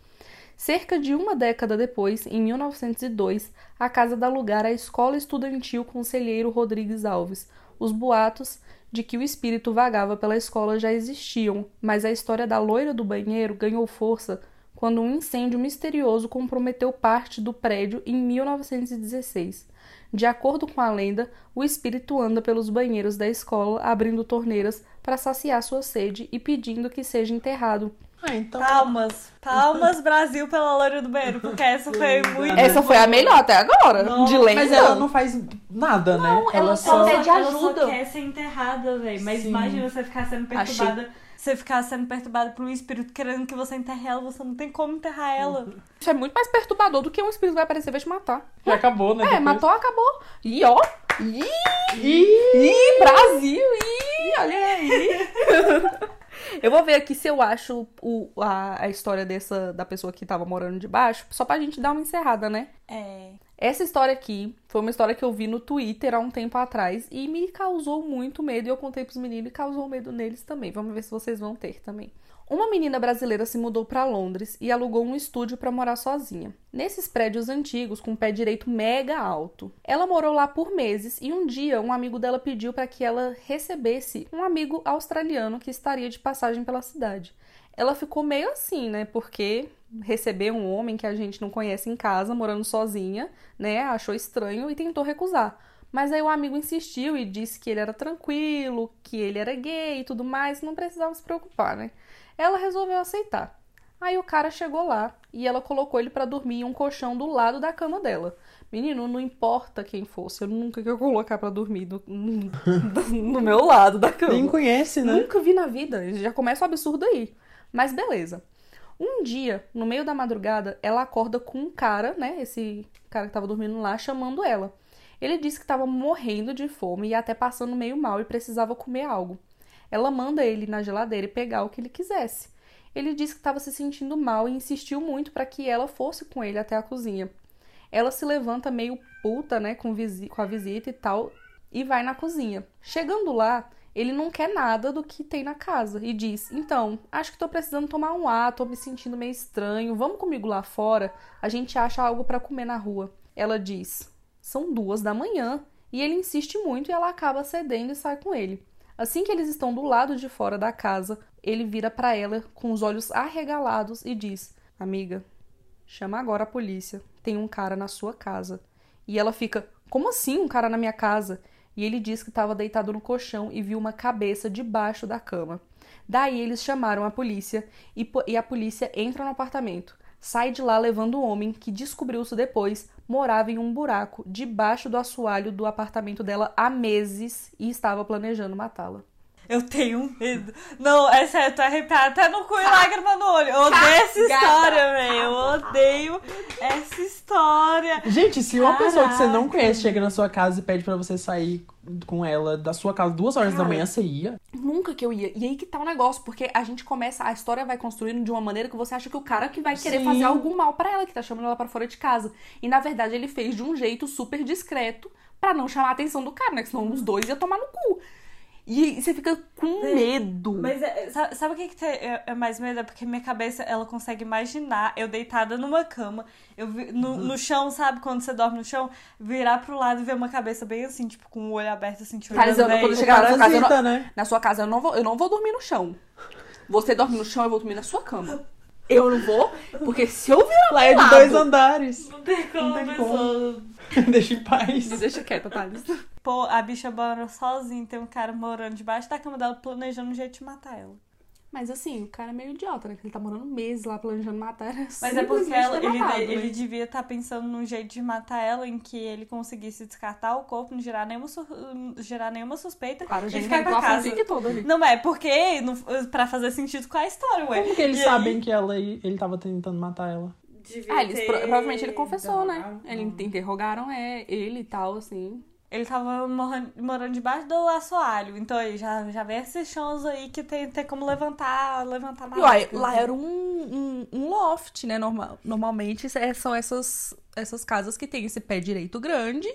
Cerca de uma década depois, em 1902, a casa dá lugar à Escola Estudantil Conselheiro Rodrigues Alves. Os boatos de que o espírito vagava pela escola já existiam, mas a história da loira do banheiro ganhou força quando um incêndio misterioso comprometeu parte do prédio em 1916. De acordo com a lenda, o espírito anda pelos banheiros da escola abrindo torneiras para saciar sua sede e pedindo que seja enterrado. Ah, então. Palmas. Palmas, Brasil, pela loira do banheiro, porque essa foi muito. Essa foi a melhor até agora, Não, de lenda. Mas ela não faz nada, né? Não, ela só. pede ela só ajuda. quer ser enterrada, velho. Mas Sim. imagina você ficar sendo Achei- perturbada. Você ficar sendo perturbada por um espírito querendo que você enterre ela, você não tem como enterrar ela. Isso é muito mais perturbador do que um espírito vai aparecer e vai te matar. Já acabou, né? É, depois. matou, acabou. E ó. Ih, Ih! ih, Brasil. Ih, olha aí. Eu vou ver aqui se eu acho o, a, a história dessa da pessoa que tava morando debaixo, só pra gente dar uma encerrada, né? É. Essa história aqui foi uma história que eu vi no Twitter há um tempo atrás e me causou muito medo. E eu contei pros meninos e causou medo neles também. Vamos ver se vocês vão ter também. Uma menina brasileira se mudou para Londres e alugou um estúdio para morar sozinha. Nesses prédios antigos com pé direito mega alto. Ela morou lá por meses e um dia um amigo dela pediu para que ela recebesse um amigo australiano que estaria de passagem pela cidade. Ela ficou meio assim, né? Porque receber um homem que a gente não conhece em casa, morando sozinha, né? Achou estranho e tentou recusar. Mas aí o amigo insistiu e disse que ele era tranquilo, que ele era gay e tudo mais, não precisava se preocupar, né? Ela resolveu aceitar. Aí o cara chegou lá e ela colocou ele pra dormir em um colchão do lado da cama dela. Menino, não importa quem fosse, eu nunca ia colocar pra dormir no, no meu lado da cama. Nem conhece, né? Nunca vi na vida. Já começa o absurdo aí. Mas beleza. Um dia, no meio da madrugada, ela acorda com um cara, né? Esse cara que tava dormindo lá, chamando ela. Ele disse que tava morrendo de fome e até passando meio mal e precisava comer algo. Ela manda ele na geladeira e pegar o que ele quisesse. Ele disse que estava se sentindo mal e insistiu muito para que ela fosse com ele até a cozinha. Ela se levanta meio puta, né, com, com a visita e tal, e vai na cozinha. Chegando lá, ele não quer nada do que tem na casa e diz: Então, acho que tô precisando tomar um ar, tô me sentindo meio estranho, vamos comigo lá fora? A gente acha algo para comer na rua. Ela diz: São duas da manhã. E ele insiste muito e ela acaba cedendo e sai com ele. Assim que eles estão do lado de fora da casa, ele vira para ela com os olhos arregalados e diz: Amiga, chama agora a polícia. Tem um cara na sua casa. E ela fica: Como assim um cara na minha casa? E ele diz que estava deitado no colchão e viu uma cabeça debaixo da cama. Daí eles chamaram a polícia e, e a polícia entra no apartamento. Sai de lá levando o homem, que descobriu-se depois, morava em um buraco debaixo do assoalho do apartamento dela há meses e estava planejando matá-la. Eu tenho medo. Não, é sério, tô arrepiada até no cu e lágrima no olho. Eu odeio essa história, velho. Eu odeio essa história. Gente, se uma pessoa que você não conhece chega na sua casa e pede pra você sair com ela da sua casa duas horas da Cara, manhã, você ia? Nunca que eu ia. E aí que tá o negócio, porque a gente começa, a história vai construindo de uma maneira que você acha que o cara que vai querer Sim. fazer algum mal pra ela, que tá chamando ela pra fora de casa. E na verdade ele fez de um jeito super discreto pra não chamar a atenção do cara, né? Que senão os dois iam tomar no cu. E você fica com Bem, medo. Mas é, sabe, sabe o que, que é, é mais medo? É porque minha cabeça, ela consegue imaginar eu deitada numa cama, eu vi- no, no chão, sabe? Quando você dorme no chão, virar pro lado e ver uma cabeça bem assim, tipo, com o olho aberto, assim, Paralisando, véi. quando chegar na sua casa, eu não- né? Na sua casa eu não vou, eu não vou dormir no chão. Você dorme no chão, eu vou dormir na sua cama. Eu não vou, porque se eu virar Lá é de lado- dois andares. Não tem como, Não tem pessoa. Deixa em paz. Me deixa quieta, Thales. Pô, a bicha mora sozinha, tem um cara morando debaixo da cama dela, planejando um jeito de matar ela. Mas assim, o cara é meio idiota, né? Que ele tá morando meses lá planejando matar ela. Mas é porque ela- ele, matado, ele né? devia estar pensando num jeito de matar ela em que ele conseguisse descartar o corpo, não gerar nenhuma, gerar nenhuma suspeita Claro, e gente, ficar com a a casa. toda ali. Não é, porque não, pra fazer sentido com a história, ué. Como que eles E aí- sabem que ela, ele tava tentando matar ela? Ah, eles pro- provavelmente ele confessou, né? interrogaram? Ele interrogaram é, ele e tal, assim. Ele tava morando, morando debaixo do assoalho, então aí já, já vem esses chãos aí que tem, tem como levantar, levantar E uai, lá era um, um, um loft, né? Normal, normalmente é- são essas, essas casas que tem esse pé direito grande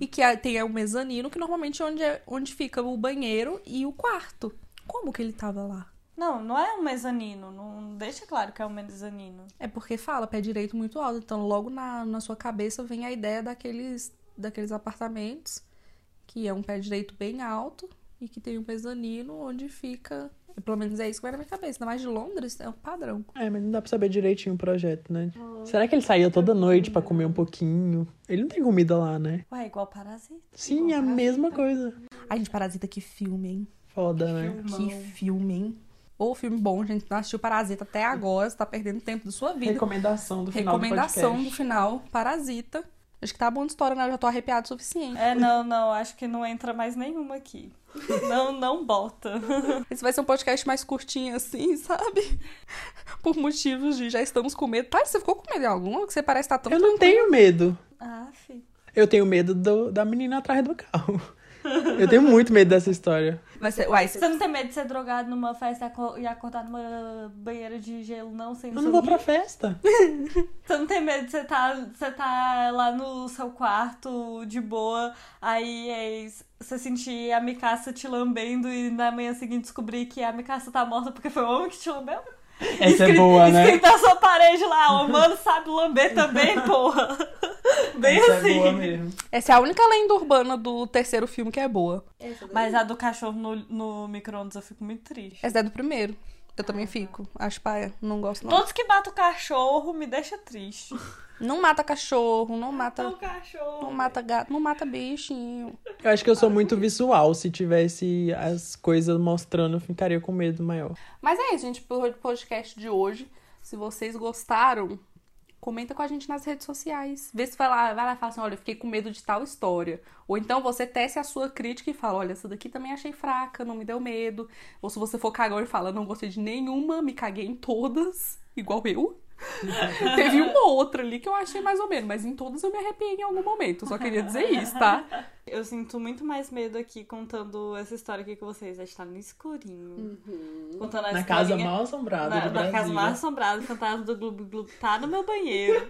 e que tem o mezanino, que normalmente é onde, é onde fica o banheiro e o quarto. Como que ele tava lá? Não, não é um mezanino, não deixa claro que é um mezanino. É porque fala pé direito muito alto, então logo na, na sua cabeça vem a ideia daqueles, daqueles apartamentos que é um pé direito bem alto e que tem um mezanino onde fica Pelo menos é isso que vai na minha cabeça. Ainda mais de Londres, é um padrão. É, mas não dá pra saber direitinho o projeto, né? Será que ele saía toda noite pra comer um pouquinho? Ele não tem comida lá, né? Ué, igual Parasita. Sim, é a mesma coisa. Ai, gente, Parasita, que filme, hein? Foda, né? Que filme, hein? Ô, filme bom, gente. Não assistiu Parasita até agora, você tá perdendo tempo da sua vida. Recomendação do final Recomendação do do final, Parasita. Acho que tá bom de história, né? Eu já tô arrepiado o suficiente. É, não, não, acho que não entra mais nenhuma aqui. Não, não bota. Esse vai ser um podcast mais curtinho assim, sabe? Por motivos de já estamos com medo. Tá, você ficou com medo de alguma? Que você parece estar tão Eu não tenho medo. Ah, fi. Eu tenho medo do- da menina atrás do carro. Eu tenho muito medo dessa história. Vai ser... Uai, você... Você não tem medo de ser drogado numa festa e aco- acordar numa banheira de gelo, não? Sem Eu não vou pra festa. Você não tem medo de você tá, você tá lá no seu quarto de boa, aí é, você sentir a Mikasa te lambendo e na manhã seguinte descobrir que a Mikasa tá morta porque foi o homem que te lambeu? Essa é Escri- boa, né? Escrita sua parede lá, o mano sabe lamber também, porra. Bem Essa assim. é boa mesmo. Essa é a única lenda urbana do terceiro filme que é boa. Mas a do cachorro no, no micro-ondas eu fico muito triste. Essa é do primeiro. Eu também fico. Acho paia. Não gosto, não. Todos que matam o cachorro me deixa triste. Não mata cachorro, não mata. O cachorro. Não mata gato, não mata bichinho. Eu acho que eu sou muito visual. Se tivesse as coisas mostrando, eu ficaria com medo maior. Mas é isso, gente, pro podcast de hoje. Se vocês gostaram, comenta com a gente nas redes sociais. Vê se vai lá, vai lá e fala assim, olha, eu fiquei com medo de tal história. Ou então você tece a sua crítica e fala, olha, essa daqui também achei fraca, não me deu medo. Ou se você for cagão e fala, não gostei de nenhuma, me caguei em todas, igual eu. Teve uma ou outra ali que eu achei mais ou menos, mas em todas eu me arrepiei em algum momento. Só queria dizer isso, tá? Eu sinto muito mais medo aqui contando essa história aqui com vocês. A gente tá no escurinho. Contando a Na casa mal assombrada na, de na casa mais assombrada, o fantasma do Globo Globo tá no meu banheiro.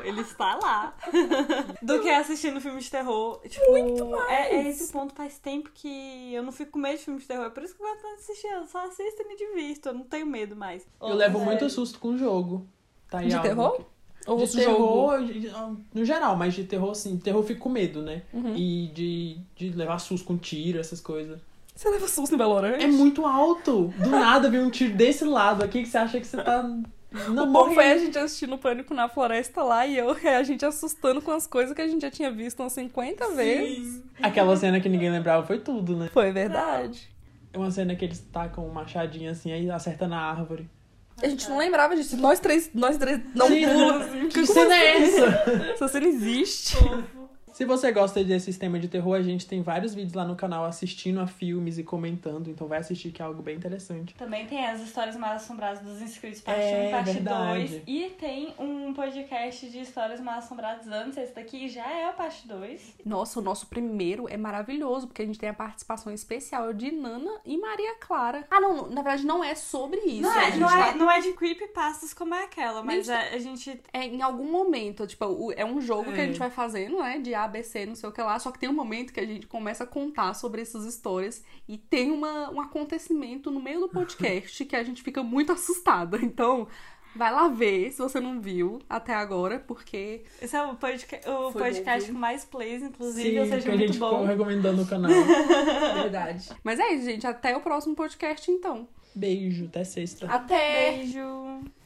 Ele está lá. Do que assistindo filme de terror. Tipo, Muito mais. É, é esse ponto faz tempo que eu não fico com medo de filme de terror. É por isso que eu gosto de assistir. Eu só assisto e me divirto. Eu não tenho medo mais. Eu levo muito susto com o jogo. Tá De terror? que- Ou De jogo? terror, de- no geral, mas de terror, sim. Terror eu fico com medo, né? Uhum. E de, de levar susto com tiro, essas coisas. Você leva susto no Belo Horizonte? É muito alto. Do nada vem um tiro desse lado aqui que você acha que você tá. Não, o bom foi a gente assistindo Pânico na Floresta lá e eu, a gente assustando com as coisas que a gente já tinha visto umas 50 vezes. Aquela cena que ninguém lembrava foi tudo, né? Foi verdade. É uma cena que eles tacam um machadinho assim, aí acerta na árvore. A gente não lembrava disso. Nós três, nós três não pulamos. Assim, Que cena é essa? Essa cena existe. Se você gosta desse sistema de terror, a gente tem vários vídeos lá no canal assistindo a filmes e comentando, então vai assistir que é algo bem interessante. Também tem as histórias mais assombradas dos inscritos, parte 1 É, e parte verdade. 2. E tem um podcast de histórias mal assombradas antes. Esse daqui já é a parte 2. Nossa, o nosso primeiro é maravilhoso, porque a gente tem a participação especial de Nana e Maria Clara. Ah, não, na verdade não é sobre isso. Não a é, não, tá- é, não é de creepypastas como é aquela, mas Nem é- a gente. É, em algum momento, tipo, é um jogo que a É. gente vai fazendo, né? De A, B, C, não sei o que lá. Só que tem um momento que a gente começa a contar sobre essas histórias e tem uma, um acontecimento no meio do podcast que a gente fica muito assustada. Então, vai lá ver se você não viu até agora, porque Esse é o, podca o podcast com mais plays, inclusive, Sim, ou que seja, a gente bom. ficou recomendando no canal. verdade. Mas é isso, gente. Até o próximo podcast, então. Beijo, até sexta. Até! Beijo!